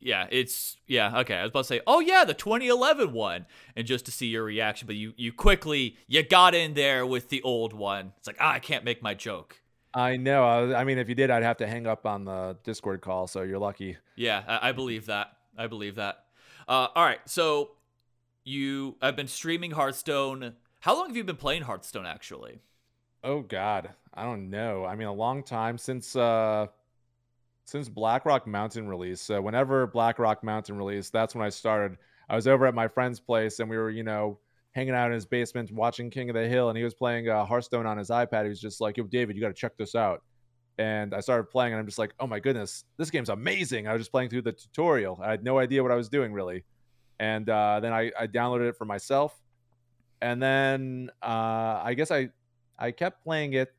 Yeah, it's yeah, okay. I was about to say, "Oh yeah, the 2011 one." And just to see your reaction, but you you quickly you got in there with the old one. It's like, "Ah, I can't make my joke." I know. I, I mean, if you did, I'd have to hang up on the Discord call. So you're lucky. Yeah, I, I believe that. I believe that. Uh, all right, so you I've been streaming Hearthstone. How long have you been playing Hearthstone actually? Oh God, I don't know. I mean, a long time since uh since Blackrock Mountain release. So whenever Blackrock Mountain released, that's when I started. I was over at my friend's place, and we were, you know, hanging out in his basement watching King of the Hill, and he was playing uh, Hearthstone on his iPad. He was just like, "Yo, David, you got to check this out." And I started playing, and I'm just like, "Oh my goodness, this game's amazing!" I was just playing through the tutorial. I had no idea what I was doing really, and uh, then I, I downloaded it for myself, and then uh, I guess I I kept playing it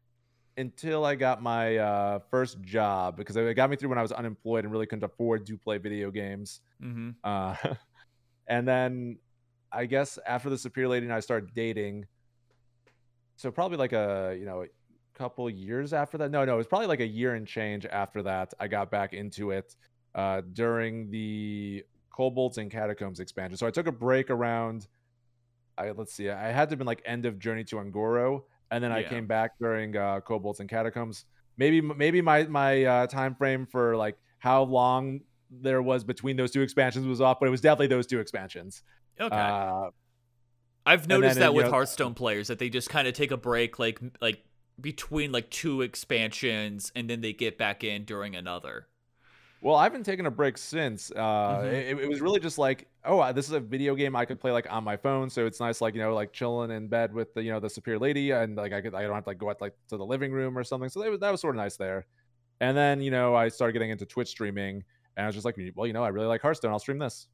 until I got my uh, first job because it got me through when I was unemployed and really couldn't afford to play video games. Mm-hmm. Uh, and then I guess after the Superior Lady and I started dating, so probably like a you know couple years after that. No, no, it was probably like a year and change after that. I got back into it uh, during the Kobolds and Catacombs expansion. So I took a break around. I let's see, I had to have been like end of Journey to Un'Goro, and then I came back during uh, Kobolds and Catacombs. Maybe maybe my my uh, time frame for like how long there was between those two expansions was off, but it was definitely those two expansions. Okay. Uh, I've noticed that you with know- Hearthstone players that they just kind of take a break, like like between like two expansions, and then they get back in during another. well, I've been taking a break since. Uh, Mhm. it, it was really just like, oh, uh, this is a video game I could play like on my phone, so it's nice, like you know, like chilling in bed with the you know the Superior Lady, and like I could I don't have to like go out like to the living room or something. So that was that was sort of nice there. And then you know I started getting into Twitch streaming, and I was just like, well, you know, I really like Hearthstone. I'll stream this.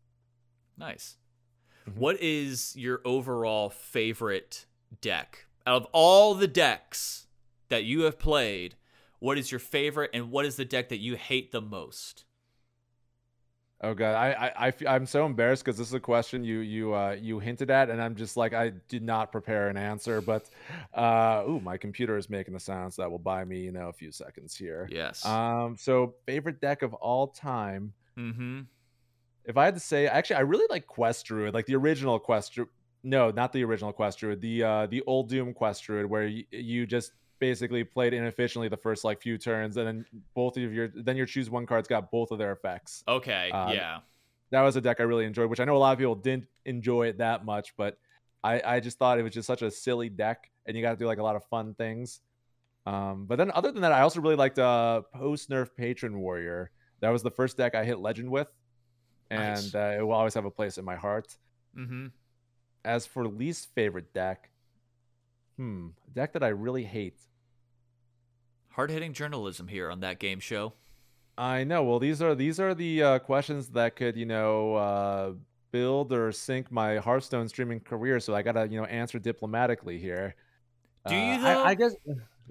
Nice. Mhm. What is your overall favorite deck out of all the decks that you have played? What is your favorite, and what is the deck that you hate the most? Oh god, I I, I am so embarrassed because this is a question you you uh you hinted at, and I'm just like I did not prepare an answer, but uh, ooh, my computer is making the sounds that will buy me you know a few seconds here. Yes. Um, so favorite deck of all time. mm-hmm. If I had to say, actually, I really like Quest Druid, like the original Quest Druid. No, not the original Quest Druid. The uh the old Doom Quest Druid, where you, you just basically played inefficiently the first like few turns, and then both of your then your choose one card's got both of their effects. Okay. Uh, yeah. that was a deck I really enjoyed, which I know a lot of people didn't enjoy it that much, but I, I just thought it was just such a silly deck, and you got to do like a lot of fun things. Um, but then other than that, I also really liked uh, post nerf Patron Warrior. That was the first deck I hit Legend with, and Nice. uh, it will always have a place in my heart. Mm-hmm. As for least favorite deck, hmm, deck that I really hate. Hard hitting journalism here on that game show. I know. Well, these are these are the uh, questions that could you know uh, build or sink my Hearthstone streaming career. So I gotta you know answer diplomatically here. Do you, Uh, though? I, I guess.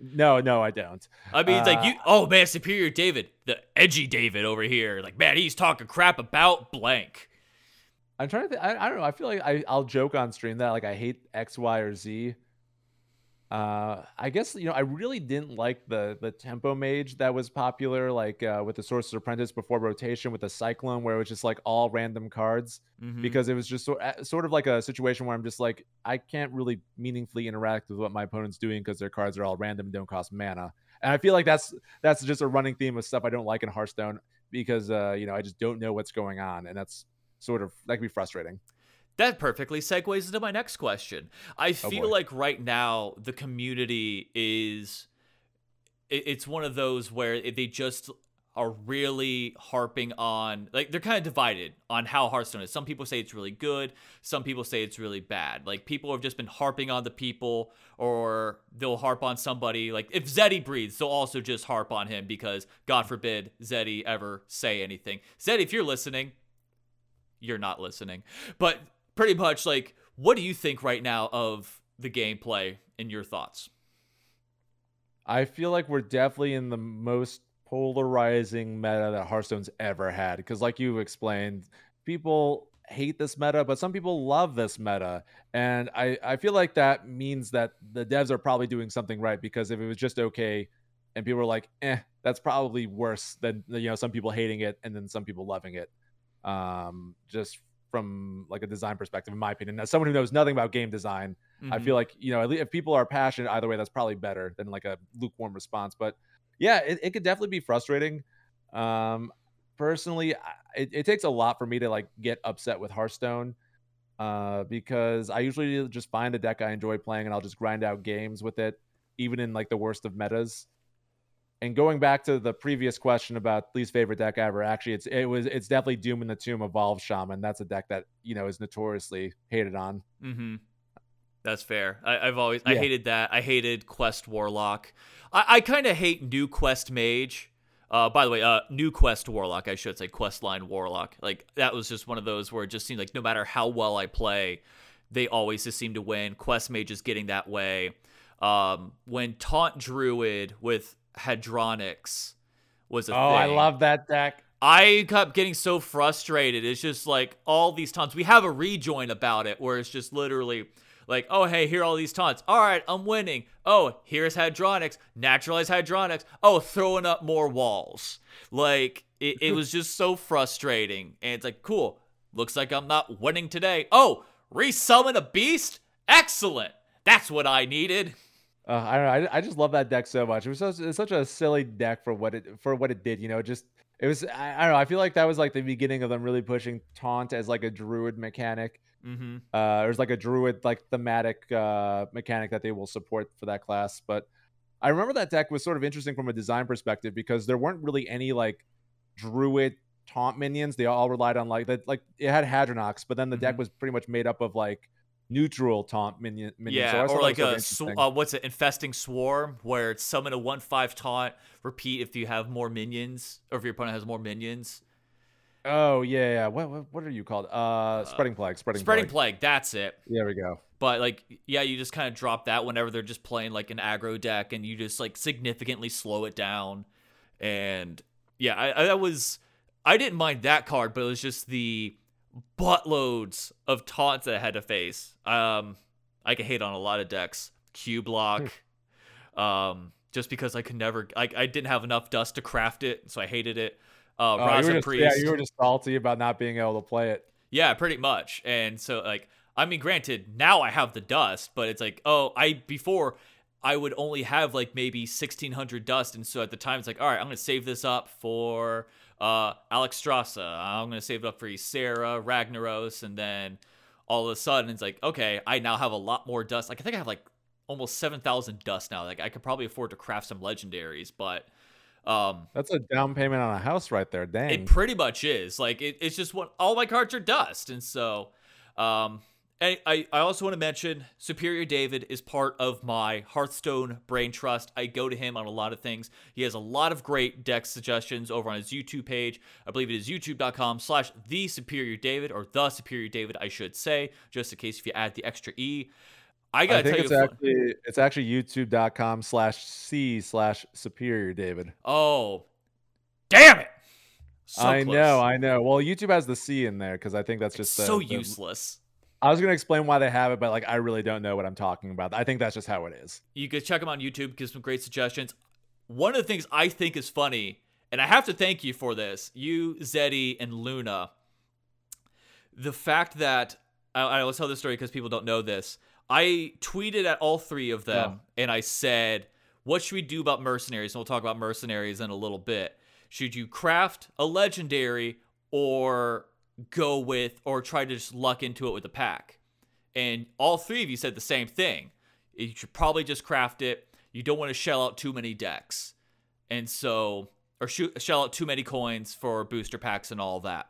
No, no, I don't. I mean, it's like Uh, you. Oh man, Superior David, the edgy David over here. Like, man, he's talking crap about blank. I'm trying to. Think, I, I don't know. I feel like I, I'll joke on stream that like I hate X, Y, or Z. Uh, I guess you know I really didn't like the the tempo mage that was popular, like uh, with the Sorcerer's Apprentice before rotation with the Cyclone, where it was just like all random cards Mhm. because it was just so, sort of like a situation where I'm just like I can't really meaningfully interact with what my opponent's doing because their cards are all random and don't cost mana. And I feel like that's that's just a running theme of stuff I don't like in Hearthstone because uh, you know I just don't know what's going on, and that's sort of that can be frustrating. That perfectly segues into my next question. I oh, feel boy. like right now the community is it's one of those where they just are really harping on like they're kind of divided on how Hearthstone is. Some people say it's really good, some people say it's really bad. Like people have just been harping on the people or they'll harp on somebody like if Zeddy breathes, they'll also just harp on him because god forbid Zeddy ever say anything. Zeddy, if you're listening, you're not listening. But pretty much like what do you think right now of the gameplay and your thoughts? I feel like we're definitely in the most polarizing meta that Hearthstone's ever had. Because, like you explained, people hate this meta, but some people love this meta. And I, I feel like that means that the devs are probably doing something right. Because if it was just okay and people were like, eh, that's probably worse than, you know, some people hating it and then some people loving it. Um, just from like a design perspective, in my opinion. As someone who knows nothing about game design, I Mhm. feel like you know if people are passionate either way, that's probably better than like a lukewarm response. But yeah, it, it could definitely be frustrating. Um, personally, I- it, it takes a lot for me to like get upset with Hearthstone uh, because I usually just find a deck I enjoy playing and I'll just grind out games with it, even in like the worst of metas. And going back to the previous question about least favorite deck ever, actually, it's it was it's definitely Doom in the Tomb Evolved Shaman. That's a deck that you know is notoriously hated on. Mm-hmm. That's fair. I, I've always I hated that. I hated Quest Warlock. I, I kind of hate New Quest Mage. Uh, by the way, uh, New Quest Warlock, I should say Quest Line Warlock. Like that was just one of those where it just seemed like no matter how well I play, they always just seem to win. Quest Mage is getting that way. Um, when Taunt Druid with Hadronox was a Oh, I love that deck. I kept getting so frustrated. It's just like all these taunts. We have a rejoin about it where it's just literally like, oh, hey, here are all these taunts. All right, I'm winning. Oh, here's Hadronox, naturalize Hadronics. Oh, throwing up more walls. Like, it, it was just so frustrating. And it's like, cool. Looks like I'm not winning today. Oh, resummon a beast? Excellent. That's what I needed. Uh, I don't know. I, I just love that deck so much. It was such, it's such a silly deck for what it for what it did. You know, just it was. I, I don't know. I feel like that was like the beginning of them really pushing taunt as like a druid mechanic. Mm-hmm. Uh, there's like a druid like thematic uh mechanic that they will support for that class. But I remember that deck was sort of interesting from a design perspective because there weren't really any like druid taunt minions. They all relied on like that. Like it had Hadronox, but then the deck Mhm. was pretty much made up of like neutral taunt minion. minions. Yeah, always or like a sw- uh, what's it? Infesting swarm, where it's summon a one five taunt, repeat if you have more minions, or if your opponent has more minions. Oh yeah, yeah. What, what what are you called? Uh, spreading plague. Spreading, Spreading plague. plague, that's it. There we go. But like, yeah, you just kind of drop that whenever they're just playing like an aggro deck, and you just like significantly slow it down. And yeah, I, I that was I didn't mind that card, but it was just the buttloads of taunts that I had to face. Um, I could hate on a lot of decks. Cubelock, um, just because I could never, I, I didn't have enough dust to craft it, so I hated it. Uh, Oh, you Raza just, Priest. yeah, you were just salty about not being able to play it. Yeah, pretty much. And so like I mean granted, now I have the dust, but it's like, oh, I before I would only have like maybe 1600 dust and so at the time it's like, all right, I'm going to save this up for uh Alexstrasza. I'm going to save it up for Ysera, Ragnaros and then all of a sudden it's like, okay, I now have a lot more dust. Like I think I have like almost 7000 dust now. Like I could probably afford to craft some legendaries, but um That's a down payment on a house right there. Dang. it pretty much is. Like it, it's just what all my cards are dust, and so um and I, I also want to mention Superior David is part of my Hearthstone Brain Trust. I go to him on a lot of things. He has a lot of great deck suggestions over on his YouTube page. I believe it is youtube.com slash the Superior David or the Superior David, I should say, just in case if you add the extra E. I gotta think tell it's you, actually it's actually youtube.com slash c slash superior David. oh, damn it! So I close. know, I know. Well, YouTube has the C in there because I think that's just the, so the- useless. I was gonna explain why they have it, but like I really don't know what I'm talking about. I think that's just how it is. You can check them on YouTube, give some great suggestions. One of the things I think is funny, and I have to thank you for this, you, Zeddy, and Luna. The fact that I, I always tell this story because people don't know this. I tweeted at all three of them oh. and I said, What should we do about mercenaries? And we'll talk about mercenaries in a little bit. Should you craft a legendary or go with or try to just luck into it with a pack? And all three of you said the same thing. You should probably just craft it. You don't want to shell out too many decks. And so, or shoot, shell out too many coins for booster packs and all that.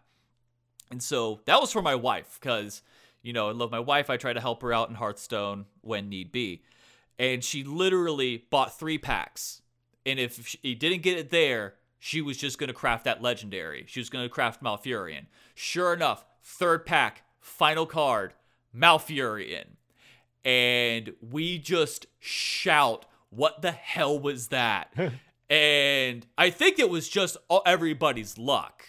And so that was for my wife because you know, I love my wife. I try to help her out in Hearthstone when need be. And she literally bought three packs. And if she didn't get it there, she was just going to craft that legendary. She was going to craft Malfurion. Sure enough, third pack, final card, Malfurion. And we just shout, What the hell was that? and I think it was just everybody's luck.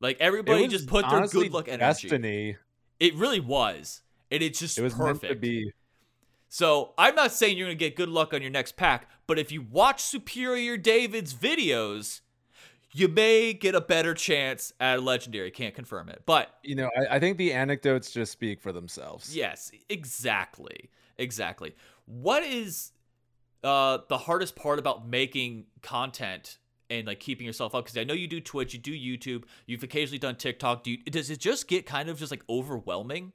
Like everybody just put their good luck energy. Destiny it really was. And it's just it was perfect. meant to be. So I'm not saying you're gonna get good luck on your next pack, but if you watch Superior David's videos, you may get a better chance at a legendary. Can't confirm it, but you know, I, I think the anecdotes just speak for themselves. Yes, exactly, exactly. What is uh, the hardest part about making content and like keeping yourself up because I know you do Twitch, you do YouTube, you've occasionally done TikTok. Do you, does it just get kind of just like overwhelming?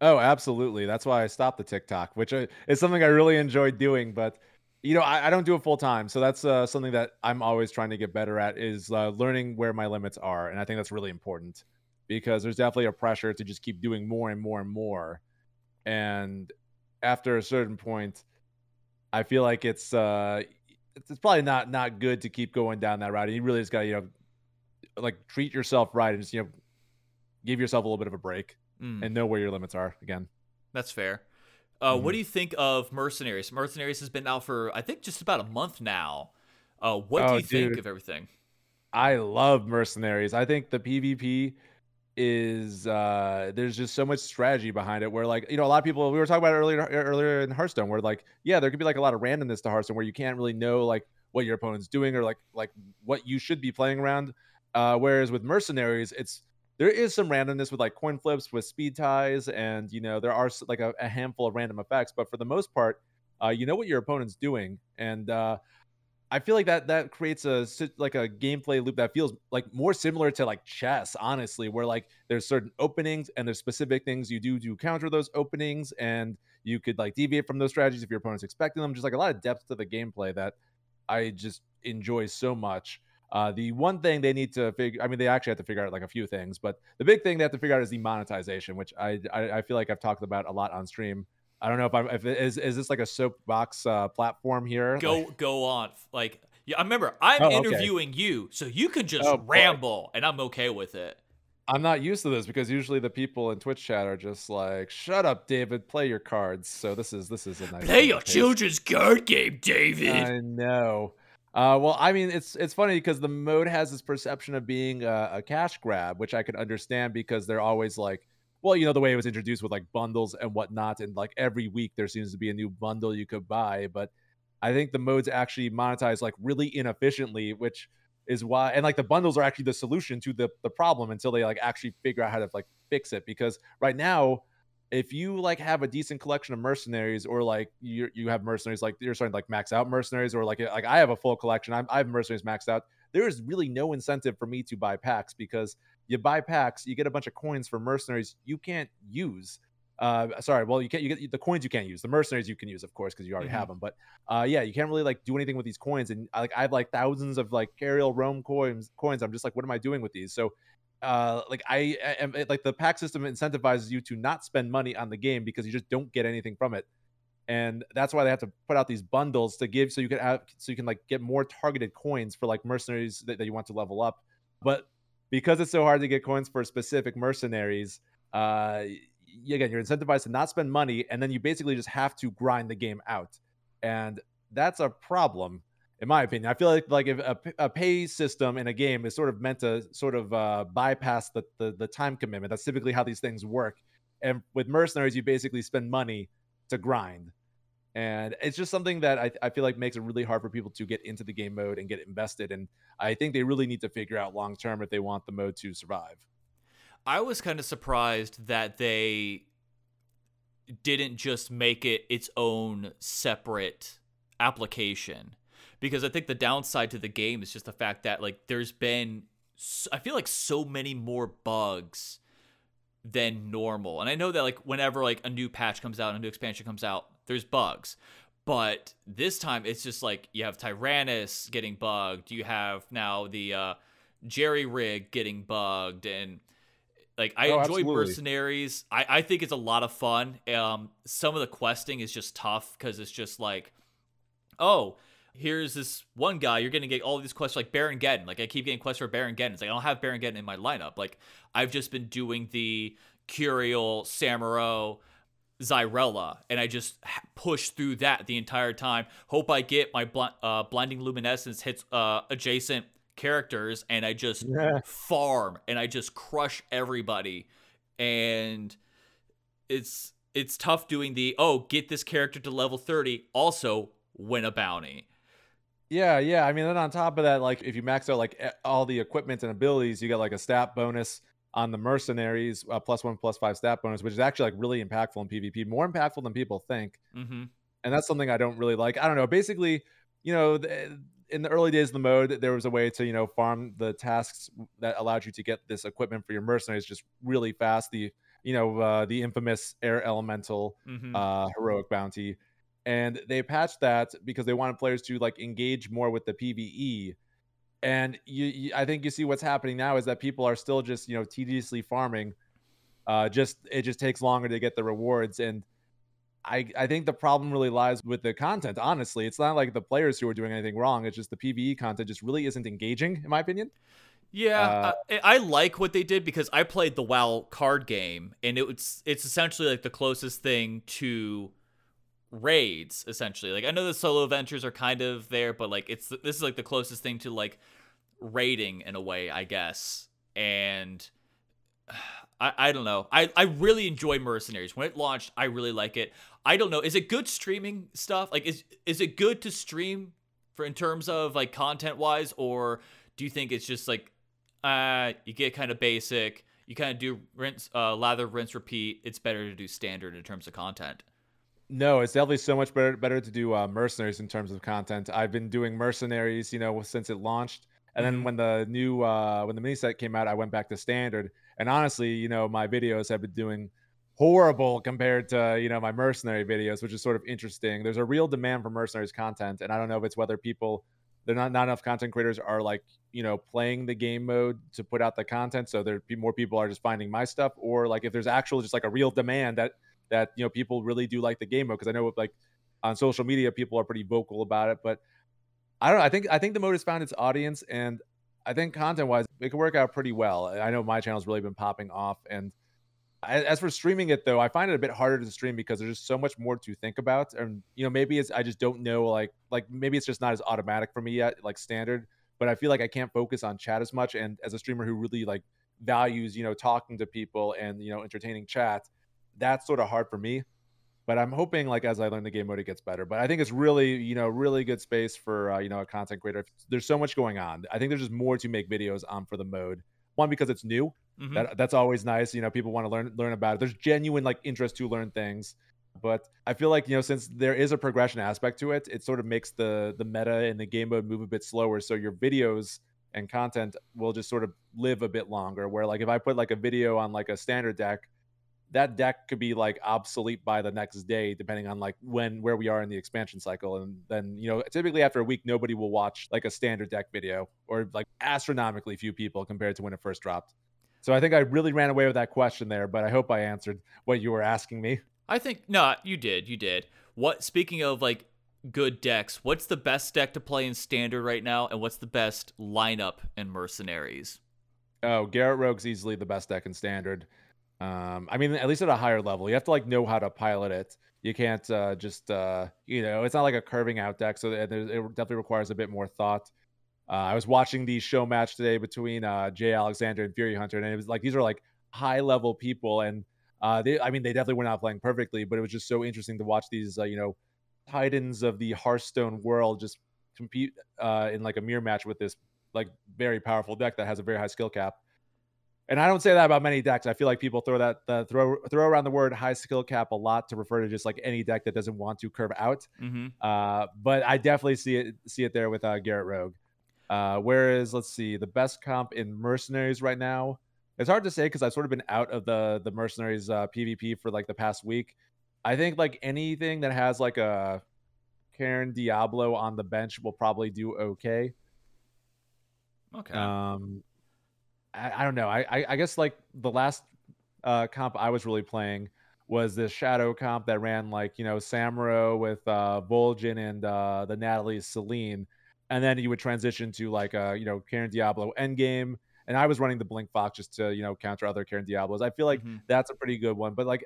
Oh, absolutely. That's why I stopped the TikTok, which uh, is something I really enjoy doing. But you know, I, I don't do it full time, so that's uh, something that I'm always trying to get better at is uh, learning where my limits are, and I think that's really important because there's definitely a pressure to just keep doing more and more and more, and after a certain point, I feel like it's uh, it's, it's probably not not good to keep going down that route. And you really just got to you know like treat yourself right and just you know give yourself a little bit of a break mm. and know where your limits are again. That's fair. Uh, mm-hmm. What do you think of Mercenaries? Mercenaries has been out for I think just about a month now. Uh, what oh, do you dude. think of everything? I love Mercenaries. I think the PvP is uh there's just so much strategy behind it where like you know a lot of people we were talking about earlier earlier in Hearthstone where like yeah there could be like a lot of randomness to Hearthstone where you can't really know like what your opponent's doing or like like what you should be playing around uh whereas with mercenaries it's there is some randomness with like coin flips with speed ties and you know there are like a, a handful of random effects but for the most part uh you know what your opponent's doing and uh I feel like that that creates a like a gameplay loop that feels like more similar to like chess, honestly, where like there's certain openings and there's specific things you do to counter those openings, and you could like deviate from those strategies if your opponent's expecting them. Just like a lot of depth to the gameplay that I just enjoy so much. Uh, the one thing they need to figure, I mean, they actually have to figure out like a few things, but the big thing they have to figure out is the monetization, which I, I, I feel like I've talked about a lot on stream. I don't know if I'm if is is this like a soapbox uh, platform here? Go like, go on. Like yeah, I remember I'm oh, interviewing okay. you, so you can just oh, ramble, boy. and I'm okay with it. I'm not used to this because usually the people in Twitch chat are just like, "Shut up, David. Play your cards." So this is this is a nice. Play your children's card game, David. I know. Uh, well, I mean, it's it's funny because the mode has this perception of being a, a cash grab, which I can understand because they're always like well, you know, the way it was introduced with like bundles and whatnot. And like every week there seems to be a new bundle you could buy. But I think the modes actually monetize like really inefficiently, which is why and like the bundles are actually the solution to the the problem until they like actually figure out how to like fix it. Because right now, if you like have a decent collection of mercenaries or like you you have mercenaries like you're starting to like max out mercenaries or like like I have a full collection, I'm, I have mercenaries maxed out. There is really no incentive for me to buy packs because you buy packs, you get a bunch of coins for mercenaries you can't use. Uh, sorry, well, you can't. You get the coins you can't use. The mercenaries you can use, of course, because you already mm-hmm. have them. But uh, yeah, you can't really like do anything with these coins. And like I have like thousands of like Cariel Roame coins. Coins. I'm just like, what am I doing with these? So uh like I am like the pack system incentivizes you to not spend money on the game because you just don't get anything from it. And that's why they have to put out these bundles to give so you can have so you can like get more targeted coins for like mercenaries that, that you want to level up. But because it's so hard to get coins for specific mercenaries, uh, again, you're incentivized to not spend money, and then you basically just have to grind the game out, and that's a problem, in my opinion. I feel like like if a, a pay system in a game is sort of meant to sort of uh, bypass the, the the time commitment. That's typically how these things work. And with mercenaries, you basically spend money to grind. And it's just something that I, I feel like makes it really hard for people to get into the game mode and get invested. And I think they really need to figure out long term if they want the mode to survive. I was kind of surprised that they didn't just make it its own separate application because I think the downside to the game is just the fact that like there's been I feel like so many more bugs than normal. And I know that like whenever like a new patch comes out, a new expansion comes out, there's bugs. But this time it's just like you have Tyrannus getting bugged, you have now the uh Jerry rig getting bugged and like I oh, enjoy absolutely. mercenaries. I, I think it's a lot of fun. Um some of the questing is just tough because it's just like, oh, here's this one guy, you're gonna get all these quests like Baron Geddon. Like I keep getting quests for Baron Geddon. It's like I don't have Baron Geddon in my lineup. Like I've just been doing the Cariel, Samuro, Xyrella, and I just push through that the entire time. Hope I get my bl- uh, blinding luminescence hits uh, adjacent characters, and I just yeah. farm and I just crush everybody. And it's it's tough doing the oh get this character to level 30 also win a bounty yeah, yeah. I mean, then on top of that, like if you max out like all the equipment and abilities, you get like a stat bonus on the mercenaries, uh, plus one, plus five stat bonus, which is actually like really impactful in PvP, more impactful than people think. Mm-hmm. And that's something I don't really like. I don't know. Basically, you know, the, in the early days of the mode, there was a way to you know farm the tasks that allowed you to get this equipment for your mercenaries just really fast. The you know uh, the infamous air elemental mm-hmm. uh, heroic bounty and they patched that because they wanted players to like engage more with the PVE. And you, you, I think you see what's happening now is that people are still just you know tediously farming. Uh, just it just takes longer to get the rewards, and I I think the problem really lies with the content. Honestly, it's not like the players who are doing anything wrong. It's just the PVE content just really isn't engaging, in my opinion. Yeah, uh, I, I, like what they did because I played the WoW card game, and it was it's essentially like the closest thing to raids essentially. Like I know the solo adventures are kind of there, but like it's this is like the closest thing to like raiding in a way, I guess. And I, I don't know. I, I really enjoy Mercenaries. When it launched, I really like it. I don't know. Is it good streaming stuff? Like is is it good to stream for in terms of like content wise, or do you think it's just like uh you get kind of basic, you kind of do rinse uh lather, rinse, repeat. It's better to do standard in terms of content. No, it's definitely so much better better to do uh, mercenaries in terms of content. I've been doing mercenaries, you know, since it launched, and then mm-hmm. when the new uh, when the mini set came out, I went back to standard. And honestly, you know, my videos have been doing horrible compared to you know my mercenary videos, which is sort of interesting. There's a real demand for mercenaries content, and I don't know if it's whether people they're not not enough content creators are like you know playing the game mode to put out the content, so there be more people are just finding my stuff, or like if there's actual just like a real demand that that you know people really do like the game mode because I know like on social media people are pretty vocal about it, but I don't know. I think I think the mode has found its audience, and I think content wise it could work out pretty well. I know my channel's really been popping off, and as for streaming it though, I find it a bit harder to stream because there's just so much more to think about, and you know maybe it's I just don't know like like maybe it's just not as automatic for me yet like standard, but I feel like I can't focus on chat as much, and as a streamer who really like values you know talking to people and you know entertaining chat that's sort of hard for me. But I'm hoping, like as I learn the game mode, it gets better. But I think it's really, you know, really good space for uh, you know a content creator. There's so much going on. I think there's just more to make videos on for the mode. One because it's new. Mm-hmm. That that's always nice. You know, people want to learn learn about it. There's genuine like interest to learn things. But I feel like you know, since there is a progression aspect to it, it sort of makes the the meta and the game mode move a bit slower. So your videos and content will just sort of live a bit longer. Where like if I put like a video on like a standard deck that deck could be like obsolete by the next day depending on like when where we are in the expansion cycle and then you know typically after a week nobody will watch like a standard deck video or like astronomically few people compared to when it first dropped. So i think i really ran away with that question there but i hope i answered what you were asking me. I think no you did you did. What speaking of like good decks what's the best deck to play in standard right now and what's the best lineup in mercenaries? Oh Garrote rogue's easily the best deck in standard um, I mean, at least at a higher level, you have to like know how to pilot it. You can't uh, just uh, you know, it's not like a curving out deck, so it definitely requires a bit more thought. Uh, I was watching the show match today between uh, Jay Alexander and Fury Hunter, and it was like these are like high level people, and Uh, they, I mean, they definitely were not playing perfectly, but it was just so interesting to watch these, uh, you know, titans of the Hearthstone world just compete uh, in like a mirror match with this like very powerful deck that has a very high skill cap. And I don't say that about many decks. I feel like people throw that uh, throw throw around the word high skill cap a lot to refer to just like any deck that doesn't want to curve out. Mm-hmm. Uh, but I definitely see it see it there with uh, Garrote Rogue. Uh, whereas let's see, the best comp in Mercenaries right now. It's hard to say because I've sort of been out of the the Mercenaries uh, PvP for like the past week. I think like anything that has like a Karen Diablo on the bench will probably do okay. Okay. Um, I, I don't know. I, I I guess like the last uh comp I was really playing was this shadow comp that ran like you know Samuro with uh Vol'jin and uh the Natalie Seline, and then you would transition to like uh you know Karen Diablo endgame. And I was running the Blink Fox just to you know counter other Karen Diablos. I feel like Mhm. that's a pretty good one, but like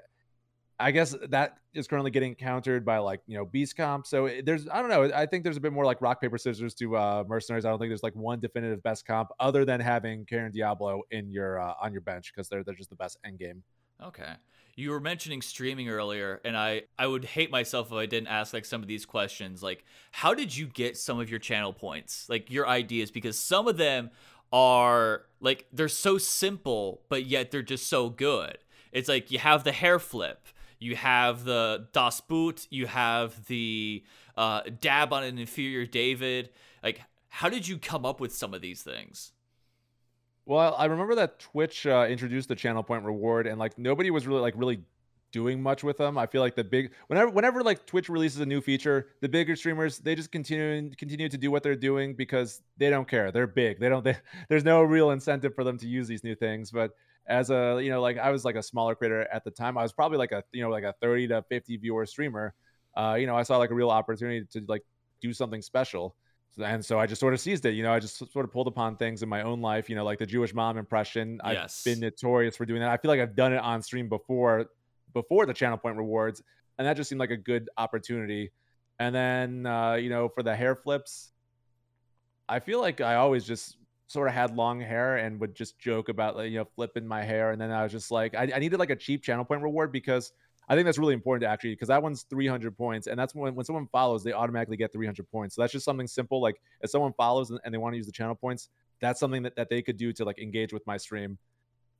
I guess that is currently getting countered by like you know beast comp. So there's I don't know. I think there's a bit more like rock paper scissors to uh, mercenaries. I don't think there's like one definitive best comp other than having Karen Diablo in your uh, on your bench because they're they're just the best end game. Okay. You were mentioning streaming earlier, and I, I would hate myself if I didn't ask like some of these questions. Like, how did you get some of your channel points? Like your ideas, because some of them are like they're so simple, but yet they're just so good. It's like you have the hair flip, you have the Das Boot, you have the uh, dab on an inferior David. Like, how did you come up with some of these things? Well, I remember that Twitch uh, introduced the channel point reward, and like nobody was really like really doing much with them. I feel like the big whenever whenever like Twitch releases a new feature, the bigger streamers they just continue continue to do what they're doing because they don't care. They're big. They don't. They, there's no real incentive for them to use these new things. But as a you know like I was like a smaller creator at the time, I was probably like a you know like a 30 to 50 viewer streamer. Uh, you know, I saw like a real opportunity to like do something special. And so I just sort of seized it. You know, I just sort of pulled upon things in my own life, you know, like the Jewish mom impression. Yes. I've been notorious for doing that. I feel like I've done it on stream before, before the channel point rewards. And that just seemed like a good opportunity. And then, uh, you know, for the hair flips, I feel like I always just sort of had long hair and would just joke about, like, you know, flipping my hair. And then I was just like, I, I needed like a cheap channel point reward because I think that's really important to actually because that one's 300 points, and that's when when someone follows, they automatically get 300 points. So that's just something simple. Like if someone follows and, and they want to use the channel points, that's something that, that they could do to like engage with my stream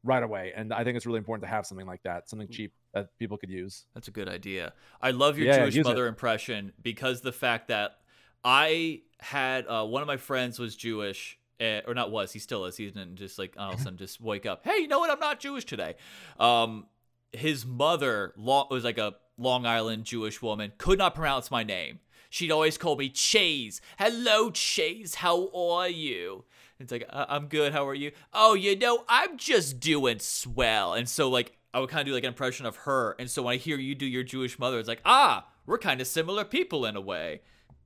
right away. And I think it's really important to have something like that, something cheap that people could use. That's a good idea. I love your Yeah, Jewish use it. mother impression because the fact that I had uh, one of my friends was Jewish, uh, or not was, he still is. He didn't just like all of a sudden just wake up. Hey, you know what? I'm not Jewish today. Um, his mother lo- was like a Long Island Jewish woman, could not pronounce my name. She'd always call me Chase. Hello, Chase. How are you? It's like uh, I'm good. How are you? Oh, you know, I'm just doing swell. And so like I would kind of do like an impression of her. And so when I hear you do your Jewish mother, it's like ah, we're kind of similar people in a way.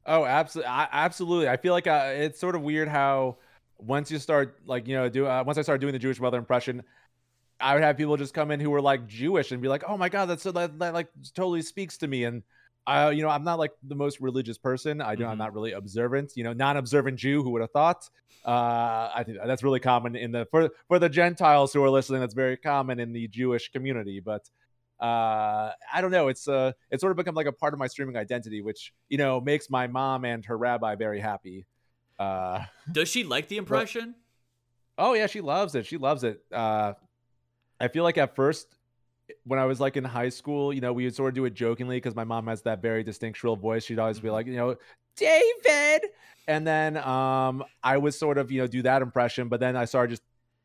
Oh, absolutely, absolutely. I feel like uh, it's sort of weird how once you start like you know do uh, once I started doing the Jewish mother impression, I would have people just come in who were like Jewish and be like, "Oh my god, that's so that, that like totally speaks to me." And I, you know, I'm not like the most religious person. I do. Mhm. I'm not really observant. You know, non-observant Jew. Who would have thought? Uh, I think that's really common in the for for the Gentiles who are listening. That's very common in the Jewish community, but uh i don't know it's uh it's sort of become like a part of my streaming identity which you know makes my mom and her rabbi very happy uh Does she like the impression? oh yeah she loves it. She loves it. Uh i feel like at first when i was like in high school you know we would sort of do it jokingly because my mom has that very distinct shrill voice. She'd always be Mhm. like you know david! And then um i would sort of you know do that impression but then i started just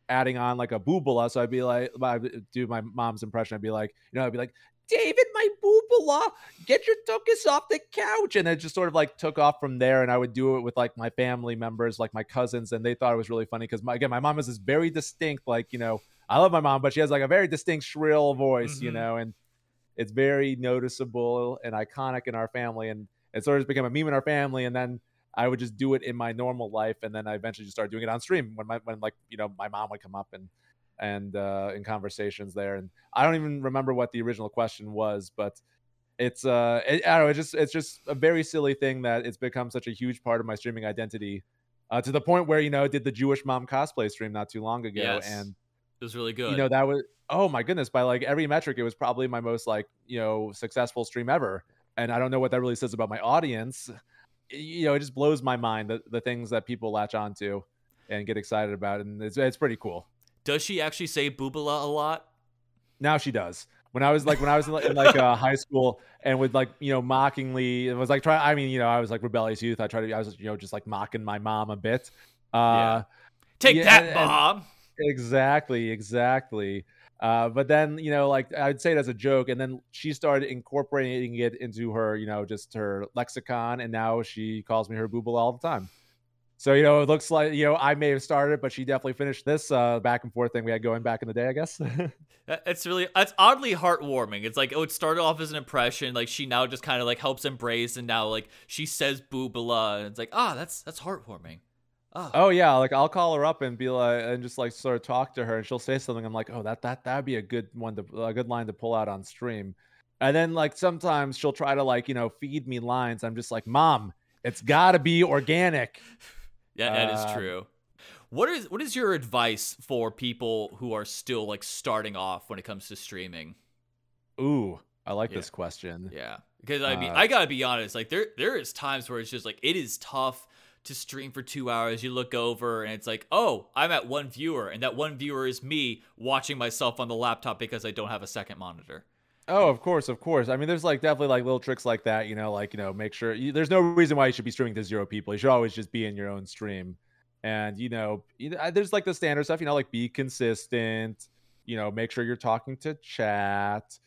adding on like a boobala so i'd be like i would do my mom's impression. I'd be like you know i'd be like david my boobala get your tuchus off the couch. And it just sort of like took off from there. And i would do it with like my family members like my cousins. And they thought it was really funny because my, again my mom is this very distinct like you know i love my mom but she has like a very distinct shrill voice you Mhm. know and it's very noticeable and iconic in our family. And it sort of became a meme in our family. And then i would just do it in my normal life. And then i eventually just started doing it on stream when my when like you know my mom would come up and and uh in conversations there and i don't even remember what the original question was but it's uh it, i don't know it's just it's just a very silly thing that it's become such a huge part of my streaming identity uh to the point where you know I did the jewish mom cosplay stream not too long ago Yes. and It was really good. You know, that was oh my goodness, by like every metric, it was probably my most like, you know, successful stream ever. And I don't know what that really says about my audience. You know, it just blows my mind the, the things that people latch onto and get excited about. And it's, it's pretty cool. Does she actually say boobala a lot? Now she does. When I was like when I was in, in like uh, high school and would like you know mockingly it was like try I mean you know I was like rebellious youth I tried to I was you know just like mocking my mom a bit. Uh, yeah. Take yeah, that, mom. Exactly, exactly. Uh, but then you know, like I'd say it as a joke, and then she started incorporating it into her, you know, just her lexicon, and now she calls me her booble all the time. So you know, it looks like you know I may have started, but she definitely finished this uh, back and forth thing we had going back in the day. I guess. it's really it's oddly heartwarming. It's like oh, it started off as an impression, like she now just kind of like helps embrace, and now like she says boobala, and it's like ah, oh, that's that's heartwarming. Oh. oh. yeah, like I'll call her up and be like, and just like sort of talk to her, and she'll say something. I'm like, oh, that that that'd be a good one to a good line to pull out on stream. And then like sometimes she'll try to like you know feed me lines. I'm just like, mom, it's got to be organic. Yeah, that uh, is true. What is what is your advice for people who are still like starting off when it comes to streaming? Ooh, I like yeah. this question. Yeah, because I mean, uh, I gotta be honest. Like there, there is times where it's just like it is tough to stream for two hours. You look over and it's like, oh, I'm at one viewer, and that one viewer is me watching myself on the laptop because I don't have a second monitor. Oh, of course, of course. I mean, there's like definitely like little tricks like that, you know, like, you know, make sure you, there's no reason why you should be streaming to zero people. You should always just be in your own stream. And, you know, there's like the standard stuff, you know, like be consistent, you know, make sure you're talking to chat.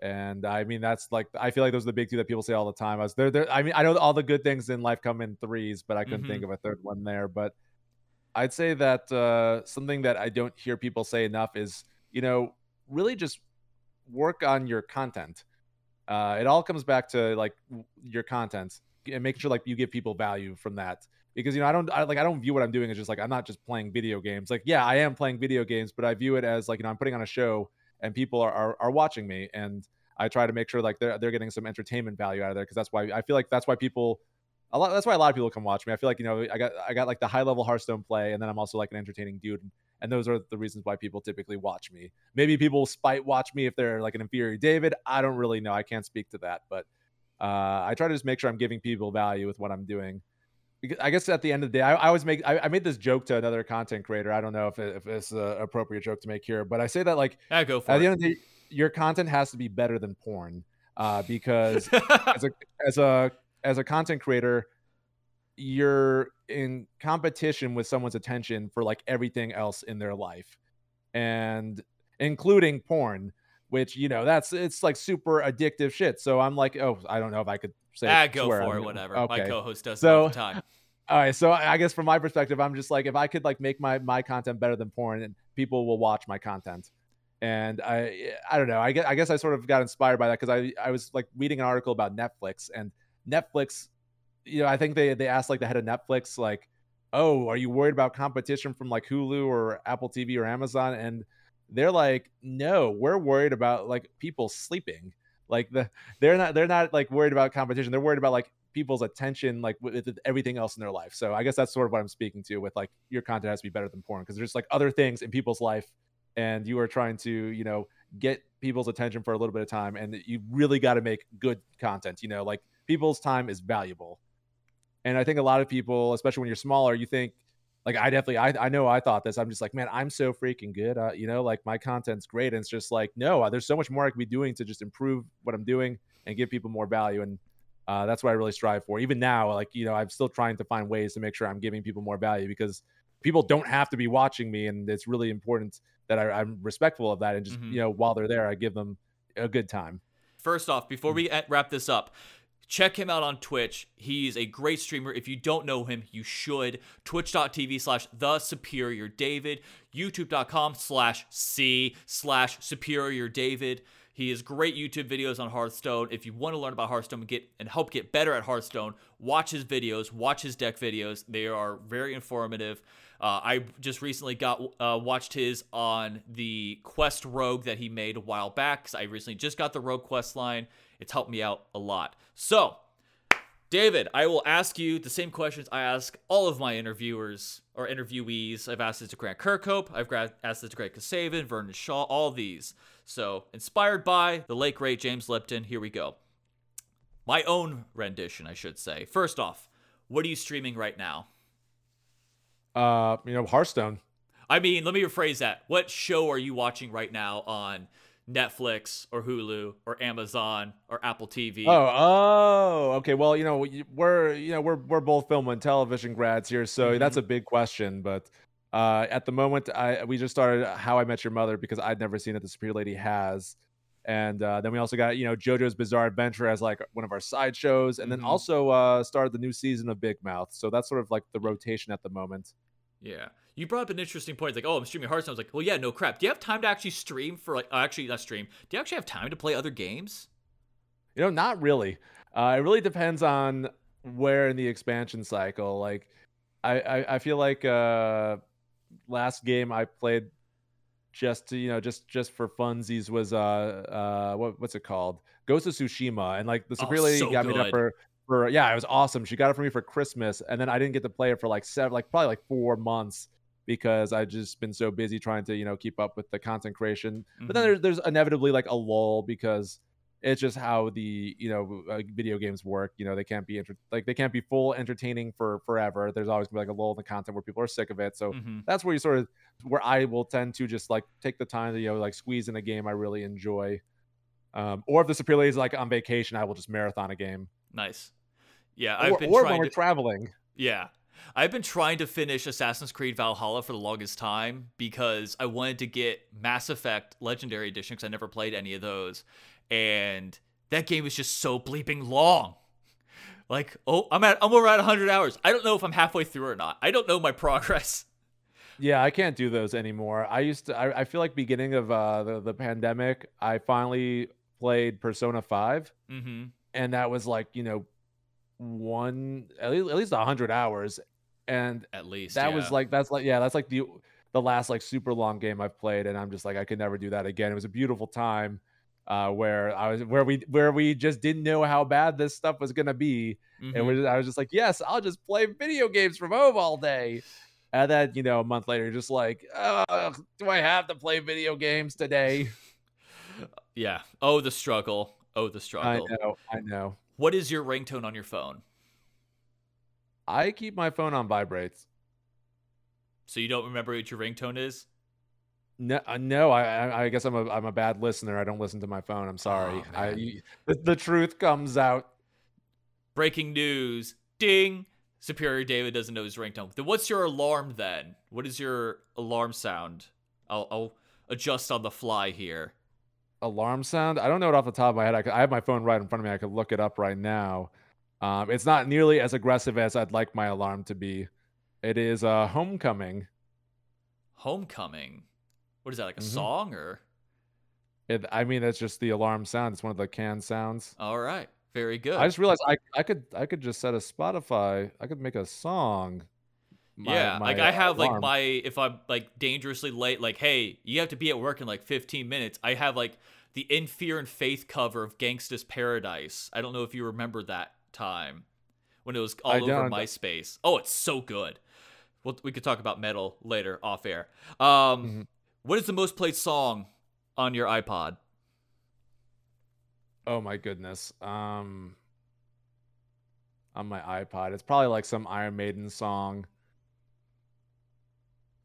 And I mean, that's like, I feel like those are the big two that people say all the time. I was there, there. I mean, I know all the good things in life come in threes, but I couldn't mm-hmm. think of a third one there. But I'd say that uh, something that I don't hear people say enough is, you know, really just work on your content. Uh, it all comes back to like your content and making sure like you give people value from that because you know I don't I, like I don't view what I'm doing as just like I'm not just playing video games. Like yeah, I am playing video games, but I view it as like you know I'm putting on a show and people are are, are watching me and I try to make sure like they're they're getting some entertainment value out of there because that's why I feel like that's why people a lot that's why a lot of people come watch me. I feel like you know I got I got like the high level Hearthstone play and then I'm also like an entertaining dude and those are the reasons why people typically watch me. Maybe people spite watch me if they're like an inferior David. I don't really know. I can't speak to that, but uh, I try to just make sure I'm giving people value with what I'm doing. Because I guess at the end of the day, I, I always make I, I, made this joke to another content creator. I don't know if, it, if it's an appropriate joke to make here, but I say that like yeah, go for at it. the end of the day, your content has to be better than porn uh, because as a as a as a content creator, you're in competition with someone's attention for like everything else in their life and including porn which you know that's it's like super addictive shit. So i'm like oh i don't know if i could say ah, go for it whatever. Okay. my co-host does so, all the time all right so i guess from my perspective i'm just like if i could like make my my content better than porn and people will watch my content. And i i don't know i guess i guess i sort of got inspired by that because i i was like reading an article about netflix and netflix you know, I think they they asked like the head of Netflix, like, "Oh, are you worried about competition from like Hulu or Apple TV or Amazon?" And they're like, "No, we're worried about like people sleeping. Like the they're not they're not like worried about competition. They're worried about like people's attention like with, with everything else in their life. So I guess that's sort of what I'm speaking to with like your content has to be better than porn because there's like other things in people's life, and you are trying to you know get people's attention for a little bit of time, and you really got to make good content. You know, like people's time is valuable and I think a lot of people, especially when you're smaller, you think like I definitely I, I know I thought this. I'm just like, man, I'm so freaking good. Uh, you know, like my content's great. And it's just like, no, uh, there's so much more I could be doing to just improve what I'm doing and give people more value. And uh, that's what I really strive for. Even now, like, you know, I'm still trying to find ways to make sure I'm giving people more value because people don't have to be watching me. And it's really important that I, am respectful of that. And just, mm-hmm. you know, while they're there, I give them a good time. First off, before we wrap this up, Check him out on Twitch. He's a great streamer. If you don't know him, you should. Twitch.tv slash the superior David. YouTube.com slash C slash superior David. He has great YouTube videos on Hearthstone. If you want to learn about Hearthstone and get and help get better at Hearthstone, watch his videos, watch his deck videos. They are very informative. Uh, I just recently got uh, watched his on the Quest Rogue that he made a while back. I recently just got the Rogue Quest line. It's helped me out a lot. So, David, I will ask you the same questions I ask all of my interviewers or interviewees. I've asked it to Grant Kirkhope, I've asked it to Greg Kasavin, Vernon Shaw, all these. So, inspired by the late great James Lipton, here we go. My own rendition, I should say. First off, what are you streaming right now? Uh, you know, Hearthstone. I mean, let me rephrase that. What show are you watching right now on Netflix or Hulu or Amazon or Apple TV. Oh, oh, okay. Well, you know, we're you know we're we're both film and television grads here, so mm-hmm. that's a big question. But uh, at the moment, I we just started How I Met Your Mother because I'd never seen it. The Superior Lady has, and uh, then we also got you know JoJo's Bizarre Adventure as like one of our side shows, and mm-hmm. then also uh, started the new season of Big Mouth. So that's sort of like the rotation at the moment. Yeah. You brought up an interesting point. It's like, oh, I'm streaming Hearthstone. I was like, well, yeah, no crap. Do you have time to actually stream for like, uh, actually not stream? Do you actually have time to play other games? You know, not really. Uh, it really depends on where in the expansion cycle. Like, I I, I feel like uh, last game I played just to you know just just for funsies was uh uh what what's it called Ghost of Tsushima and like the Superior oh, so got good. me up for for yeah, it was awesome. She got it for me for Christmas, and then I didn't get to play it for like seven, like probably like four months because I just been so busy trying to you know keep up with the content creation. Mm-hmm. But then mm-hmm. there's, there's inevitably like a lull because it's just how the you know uh, video games work. You know they can't be inter- like they can't be full entertaining for forever. There's always gonna be like a lull in the content where people are sick of it. So mm-hmm. that's where you sort of where I will tend to just like take the time to you know like squeeze in a game I really enjoy. Um, or if the Superior is like on vacation, I will just marathon a game. Nice. Yeah, I've or, been or trying when we're to, traveling. Yeah. I've been trying to finish Assassin's Creed Valhalla for the longest time because I wanted to get Mass Effect Legendary Edition because I never played any of those. And that game is just so bleeping long. Like, oh, I'm at I'm over at 100 hours. I don't know if I'm halfway through or not. I don't know my progress. Yeah, I can't do those anymore. I used to. I, I feel like beginning of uh, the the pandemic, I finally played Persona 5 mm-hmm. and that was like you know one at least at least hundred hours, and at least that yeah. was like that's like yeah that's like the the last like super long game I've played, and I'm just like I could never do that again. It was a beautiful time. Uh, where I was, where we, where we just didn't know how bad this stuff was gonna be, mm-hmm. and we, I was just like, yes, I'll just play video games from home all day. And then, you know, a month later, just like, do I have to play video games today? Yeah. Oh, the struggle. Oh, the struggle. I know. I know. What is your ringtone on your phone? I keep my phone on vibrates. So you don't remember what your ringtone is? No, uh, no. I, I guess I'm a, I'm a bad listener. I don't listen to my phone. I'm sorry. Oh, I, the, the truth comes out. Breaking news! Ding! Superior David doesn't know his ringtone. Then what's your alarm then? What is your alarm sound? I'll, I'll adjust on the fly here alarm sound. I don't know it off the top of my head. I, could, I have my phone right in front of me. I could look it up right now. Um, it's not nearly as aggressive as I'd like my alarm to be. It is uh, Homecoming. Homecoming. What is that? Like a mm-hmm. song or? It. I mean, that's just the alarm sound. It's one of the canned sounds. All right. Very good. I just realized I I could I could just set a Spotify. I could make a song. My, yeah, my like I have alarm. like my if I'm like dangerously late, like hey, you have to be at work in like 15 minutes. I have like the In Fear and Faith cover of Gangsta's Paradise. I don't know if you remember that time when it was all I over don't. MySpace. Oh, it's so good. Well, we could talk about metal later off air. Um, mm-hmm. what is the most played song on your iPod? Oh my goodness. Um, on my iPod, it's probably like some Iron Maiden song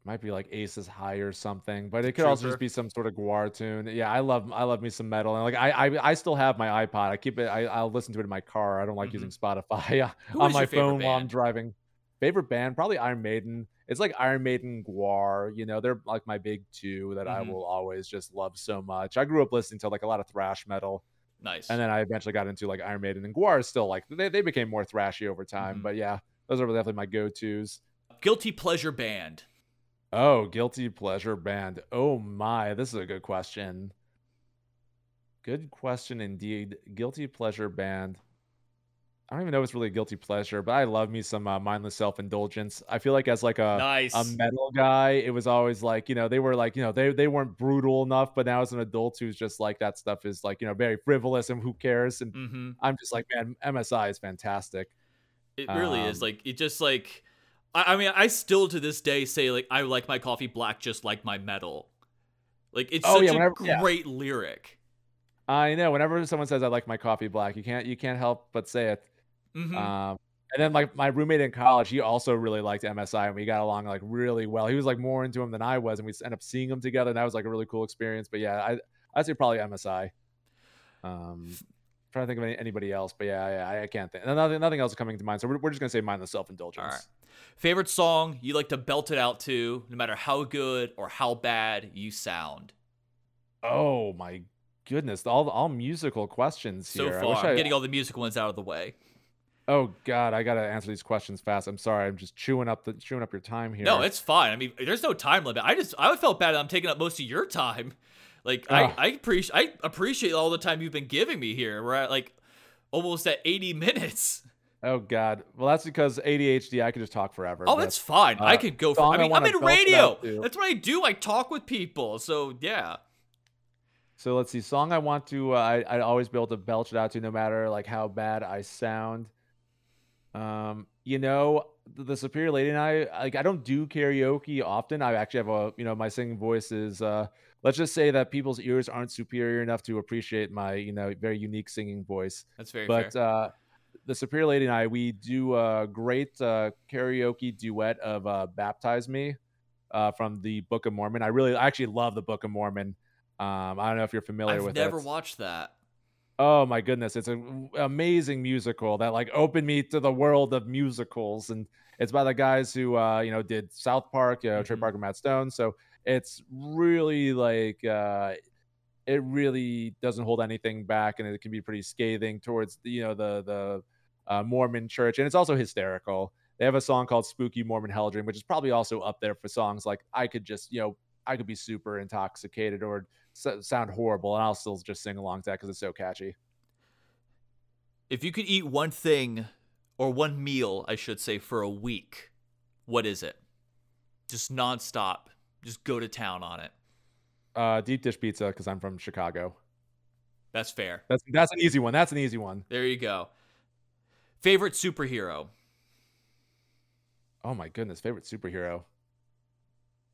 might be like Aces High or something, but it could also just be some sort of GWAR tune. Yeah, I love I love me some metal, and like I I, I still have my iPod. I keep it. I, I'll listen to it in my car. I don't like mm-hmm. using Spotify on my phone while I'm driving. Favorite band, probably Iron Maiden. It's like Iron Maiden, GWAR. You know, they're like my big two that mm-hmm. I will always just love so much. I grew up listening to like a lot of thrash metal. Nice. And then I eventually got into like Iron Maiden and GWAR. Is still like they they became more thrashy over time, mm-hmm. but yeah, those are definitely my go tos. Guilty pleasure band. Oh, guilty pleasure band. Oh my, this is a good question. Good question indeed. Guilty pleasure band. I don't even know if it's really a guilty pleasure, but I love me some uh, mindless self indulgence. I feel like as like a Nice. a metal guy, it was always like you know they were like you know they they weren't brutal enough, but now as an adult who's just like that stuff is like you know very frivolous and who cares? And mm-hmm. I'm just like man, MSI is fantastic. It really is. Um, Like it just like I, I mean, I still to this day say like I like my coffee black just like my metal. Like it's Oh, such yeah, a whenever- yeah. great lyric. I know. Whenever someone says I like my coffee black, you can't you can't help but say it. hmm Um, and then like my roommate in college, he also really liked MSI, and we got along like really well. He was like more into him than I was, and we end up seeing him together, and that was like a really cool experience. But yeah, I I'd say probably MSI. Um, trying to think of any, anybody else, but yeah, yeah, I, I can't think. Nothing, nothing else is coming to mind. So we're, we're just gonna say mindless self indulgence. All right. Favorite song you like to belt it out to, no matter how good or how bad you sound. Oh my goodness, all all musical questions So here. I far, I- getting all the musical ones out of the way. Oh God, I gotta answer these questions fast. I'm sorry, I'm just chewing up the chewing up your time here. No, it's fine. I mean, there's no time limit. I just I felt bad that I'm taking up most of your time. Like I I appreciate I appreciate all the time you've been giving me here. We're at like almost at 80 minutes. oh God. Well, that's because ADHD. I could just talk forever. Oh, that's fine. I uh, could go. For, I I mean, I'm in radio. That's what I do. I talk with people. So yeah. So let's see. Song I want to. Uh, I I'd always be able to belch it out to, no matter like how bad I sound. Um, you know, the, the Superior Lady and I, like, I don't do karaoke often. I actually have a, you know, my singing voice is. uh Let's just say that people's ears aren't superior enough to appreciate my, you know, very unique singing voice. That's very but fair. uh the superior lady and i we do a great uh karaoke duet of uh baptize me uh from the book of mormon i really I actually love the book of mormon um i don't know if you're familiar I've with never it watched. watched that. oh my goodness it's an amazing musical that like opened me to the world of musicals and it's by the guys who uh you know did south park you know trey Mhm. parker matt stone so it's really like uh it really doesn't hold anything back and it can be pretty scathing towards you know the the uh, mormon church and it's also hysterical they have a song called spooky mormon hell dream which is probably also up there for songs like i could just you know i could be super intoxicated or s- sound horrible and i'll still just sing along to that because it's so catchy If you could eat one thing or one meal, I should say, for a week, what is it? Just nonstop. Just go to town on it. uh deep dish pizza because i'm from chicago That's fair. that's that's an easy one that's an easy one. There you go. Favorite superhero? Oh my goodness favorite superhero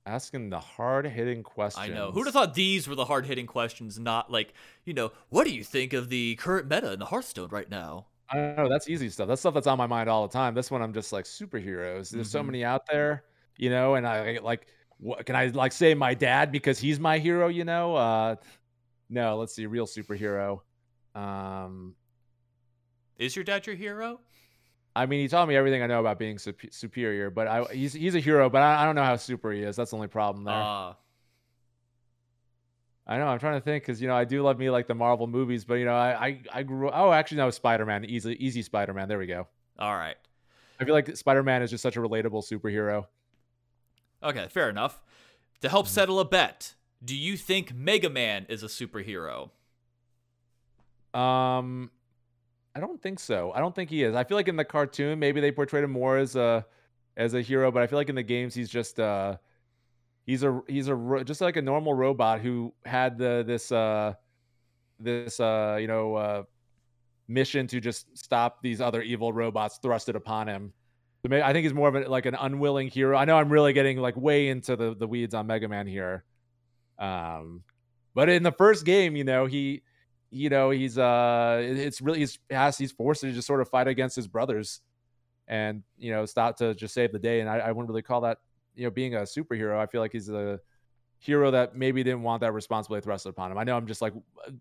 asking the hard-hitting questions I know. Who'd have thought these were the hard hitting questions, not like, you know, what do you think of the current meta in the Hearthstone right now? I don't know. That's easy stuff. That's stuff that's on my mind all the time. This one, I'm just like superheroes. There's so Mhm. many out there, you know. And I like, what can I like say my dad because he's my hero? You know. Uh, no, let's see, real superhero. Um, Is your dad your hero? I mean, he taught me everything I know about being sup- superior. But I, he's he's a hero, but I, I don't know how super he is. That's the only problem there. Uh, I know. I'm trying to think because you know I do love me like the Marvel movies, but you know I I, I grew. Oh, actually, no, Spider Man. Easy easy Spider Man. There we go. all right. I feel like Spider Man is just such a relatable superhero. Okay, fair enough. To help settle a bet, do you think Mega Man is a superhero? Um, I don't think so. I don't think he is. I feel like in the cartoon, maybe they portrayed him more as a as a hero, but I feel like in the games, he's just uh he's a he's a just like a normal robot who had the this uh this uh you know uh mission to just stop these other evil robots thrusted upon him. I think he's more of a, like an unwilling hero. I know I'm really getting like way into the the weeds on Mega Man here. Um, but in the first game, you know he you know he's uh it's really he's has he's forced to just sort of fight against his brothers and you know stop to just save the day and I, I wouldn't really call that you know being a superhero i feel like he's a hero that maybe didn't want that responsibility thrusted upon him i know i'm just like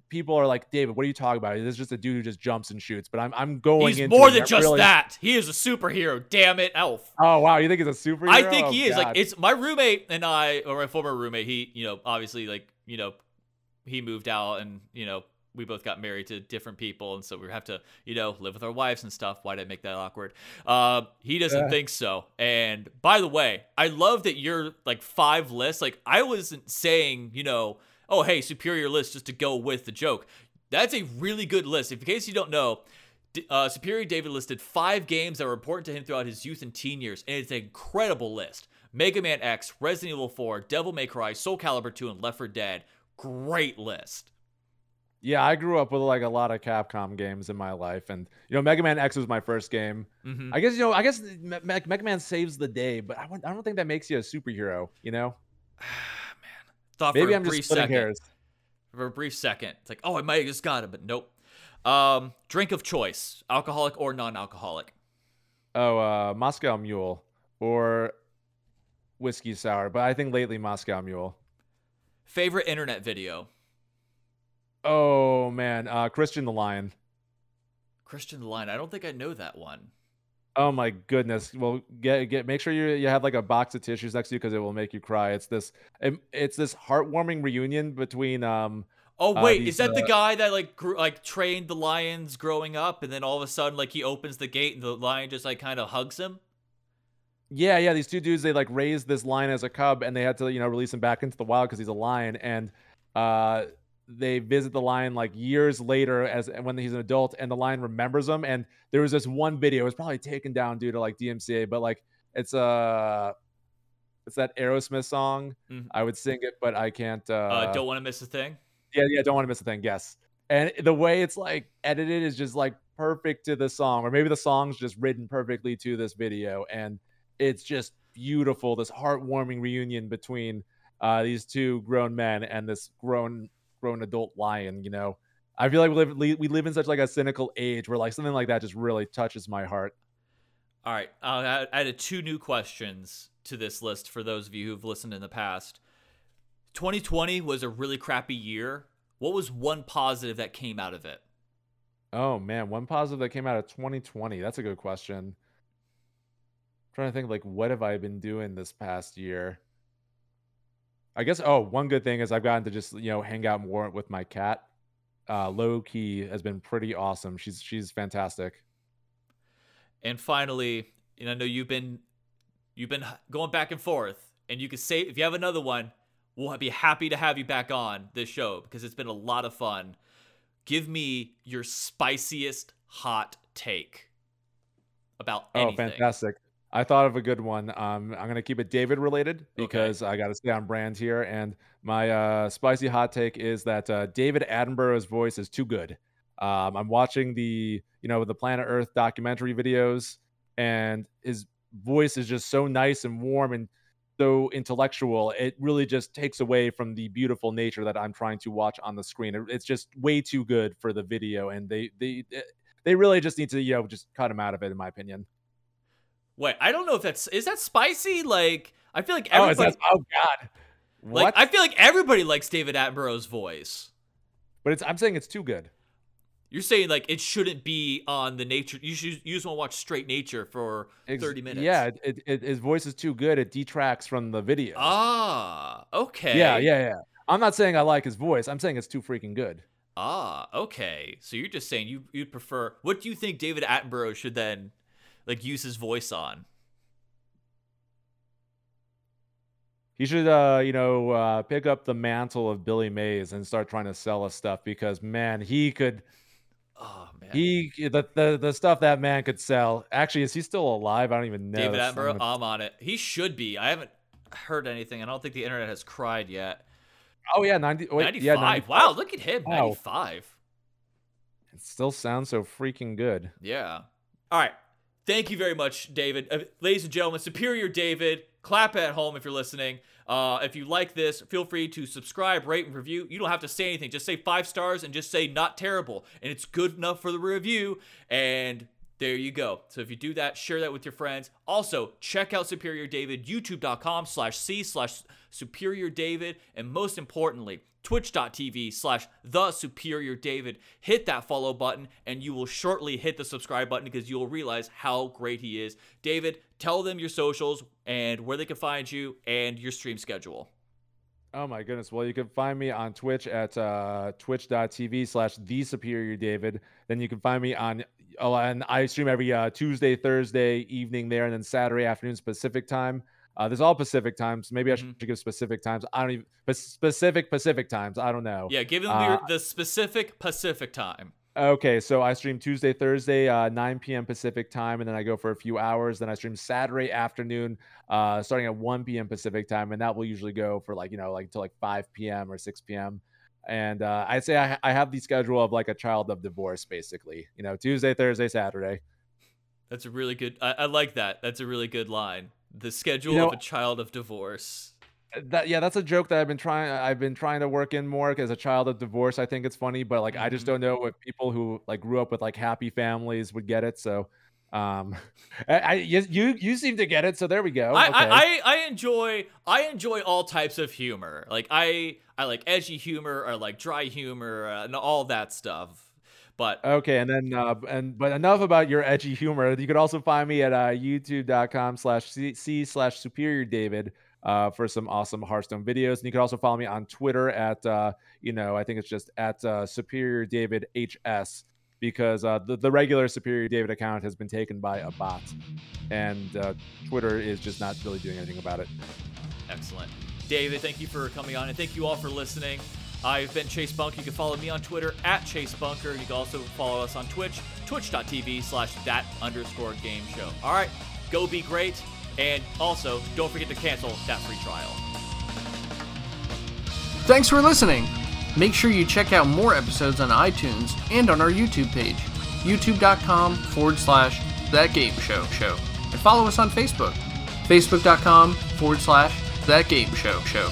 people are like david what are you talking about this is just a dude who just jumps and shoots but i'm, I'm going He's more than just really- that. He is a superhero. Damn it, Elf. oh wow you think he's a superhero I think Oh, he is. Like it's my roommate and I, or my former roommate. He, you know, obviously, like you know, he moved out, and you know, we both got married to different people, and so we have to, you know, live with our wives and stuff. Why did I make that awkward? Uh, he doesn't Yeah. think so. And by the way, I love that you're like five lists. Like I wasn't saying, you know, oh hey, superior list just to go with the joke. That's a really good list. If in case you don't know, Uh, Superior David listed five games that were important to him throughout his youth and teen years, and it's an incredible list. Mega Man X, Resident Evil 4, Devil May Cry, Soul Calibur 2, and Left 4 Dead. Great list. Yeah, I grew up with like a lot of Capcom games in my life, and you know, Mega Man X was my first game. hmm I guess you know, I guess Me- Me- Mega Man saves the day, but I, wouldn't- I don't think that makes you a superhero. You know, Thought maybe for a I'm just brief splitting second. hairs. For a brief second, it's like, oh, I might have just got it, but nope. Um, drink of choice, alcoholic or non-alcoholic. Oh, uh, Moscow Mule or whiskey sour, but I think lately Moscow Mule. Favorite internet video. Oh man, uh, Christian the Lion. Christian the Lion. I don't think I know that one. Oh my goodness. Well, get get make sure you you have like a box of tissues next to you because it will make you cry. It's this it, it's this heartwarming reunion between um Oh Uh, wait, these, is that the uh, guy that like grew, like trained the lions growing up, and then all of a sudden like he opens the gate and the lion just like kind of hugs him? yeah yeah these two dudes they like raised this lion as a cub and they had to you know release him back into the wild because he's a lion and uh they visit the lion like years later as when he's an adult and the lion remembers him and there was this one video it was probably taken down due to like DMCA but like it's uh it's that Aerosmith song Mhm. I would sing it but I can't uh, Uh, don't want to miss a thing. Yeah, yeah, don't want to miss a thing. Yes. And the way it's like edited is just like perfect to the song, or maybe the song's just written perfectly to this video. And it's just beautiful. This heartwarming reunion between uh, these two grown men and this grown grown adult lion. You know, I feel like we live we live in such like a cynical age where like something like that just really touches my heart. All right, uh, I I added two new questions to this list for those of you who've listened in the past. 2020 was a really crappy year. What was one positive that came out of it? Oh man, one positive that came out of 2020. That's a good question. trying to think like what have I been doing this past year? I guess oh, one good thing is I've gotten to just, you know, hang out more with my cat. Uh Loki has been pretty awesome. She's she's fantastic. And finally, and I know you've been you've been going back and forth, and you can say if you have another one, we'll be happy to have you back on this show because it's been a lot of fun. Give me your spiciest hot take about anything. Oh, fantastic. I thought of a good one. Um, I'm gonna keep it David related because I gotta stay on brand here. And my uh, spicy hot take is that uh, David Attenborough's voice is too good. Um, I'm watching the you know the Planet Earth documentary videos, and his voice is just so nice and warm and so intellectual. It really just takes away from the beautiful nature that I'm trying to watch on the screen. It- It's just way too good for the video, and they they they really just need to you know just cut him out of it, in my opinion. Wait, I don't know if that's is that spicy. Like I feel like everybody. Oh, is everybody, that, oh God. What? like I feel like everybody likes David Attenborough's voice. but it's I'm saying it's too good. You're saying like it shouldn't be on the nature. You should you just want to watch straight nature for Ex- 30 minutes. Yeah, it, it, it, his voice is too good. It detracts from the video. Ah, okay. Yeah, yeah, yeah. I'm not saying I like his voice. I'm saying it's too freaking good. Ah, okay. So you're just saying you you'd prefer. What do you think David Attenborough should then like use his voice on? He should, uh, you know, uh, pick up the mantle of Billy Mays and start trying to sell us stuff because man, he could. Oh man, He the, the the stuff that man could sell. Actually, is he still alive? I don't even know. David I'm Attenborough. I'm on it. He should be. I haven't heard anything. I don't think the internet has cried yet. oh yeah, ninety. Wait, 95. yeah, 95. Wow, look at him. Wow. 95. It still sounds so freaking good. Yeah. All right. Thank you very much, David. Uh, ladies and gentlemen, Superior David, clap at home if you're listening. Uh, if you like this, feel free to subscribe, rate, and review. You don't have to say anything. Just say five stars and just say not terrible. And it's good enough for the review. And there you go. So if you do that, share that with your friends. Also, check out Superior David, youtube.com slash C slash Superior David. And most importantly, twitch.tv slash the superior david hit that follow button and you will shortly hit the subscribe button because you will realize how great he is david tell them your socials and where they can find you and your stream schedule Oh my goodness. Well, you can find me on Twitch at uh, twitch.tv slash the superior David. Then you can find me on, oh, and I stream every uh, Tuesday, Thursday evening there, and then Saturday afternoon Pacific time. Uh, there's all Pacific times. Maybe I should give specific times. I don't even, but specific Pacific times. I don't know. yeah give them Uh, your, the specific pacific time Okay, so I stream Tuesday, Thursday, uh, 9 p.m. Pacific time, and then I go for a few hours. Then I stream Saturday afternoon, uh, starting at 1 p.m. Pacific time, and that will usually go for like you know like until like 5 p.m. or 6 p.m. And uh, I'd say I, I have the schedule of like a child of divorce, basically. You know, Tuesday, Thursday, Saturday. That's a really good. I, I like that. That's a really good line. The schedule You know- of a child of divorce. That yeah, that's a joke that I've been trying. I've been trying to work in more as a child of divorce. I think it's funny, but like I just Mhm. don't know if people who like grew up with like happy families would get it. So, um, I, I you you seem to get it. So there we go. I, Okay. I, I I enjoy I enjoy all types of humor. Like I I like edgy humor or like dry humor uh, and all that stuff. But Okay, and then uh, and but enough about your edgy humor. You could also find me at uh, youtube.com slash c slash superior David uh, for some awesome Hearthstone videos. And you can also follow me on Twitter at uh, you know I think it's just at uh, superior David HS because uh, the the regular superior David account has been taken by a bot, and uh, Twitter is just not really doing anything about it. excellent. David, thank you for coming on and thank you all for listening. I've been Chase Bunk. You can follow me on Twitter at Chase Bunker. You can also follow us on Twitch, twitch.tv slash that underscore game show. All right, go be great. And also, don't forget to cancel that free trial. Thanks for listening. Make sure you check out more episodes on iTunes and on our YouTube page, youtube.com forward slash that game show show. And follow us on Facebook, facebook.com forward slash that game show show.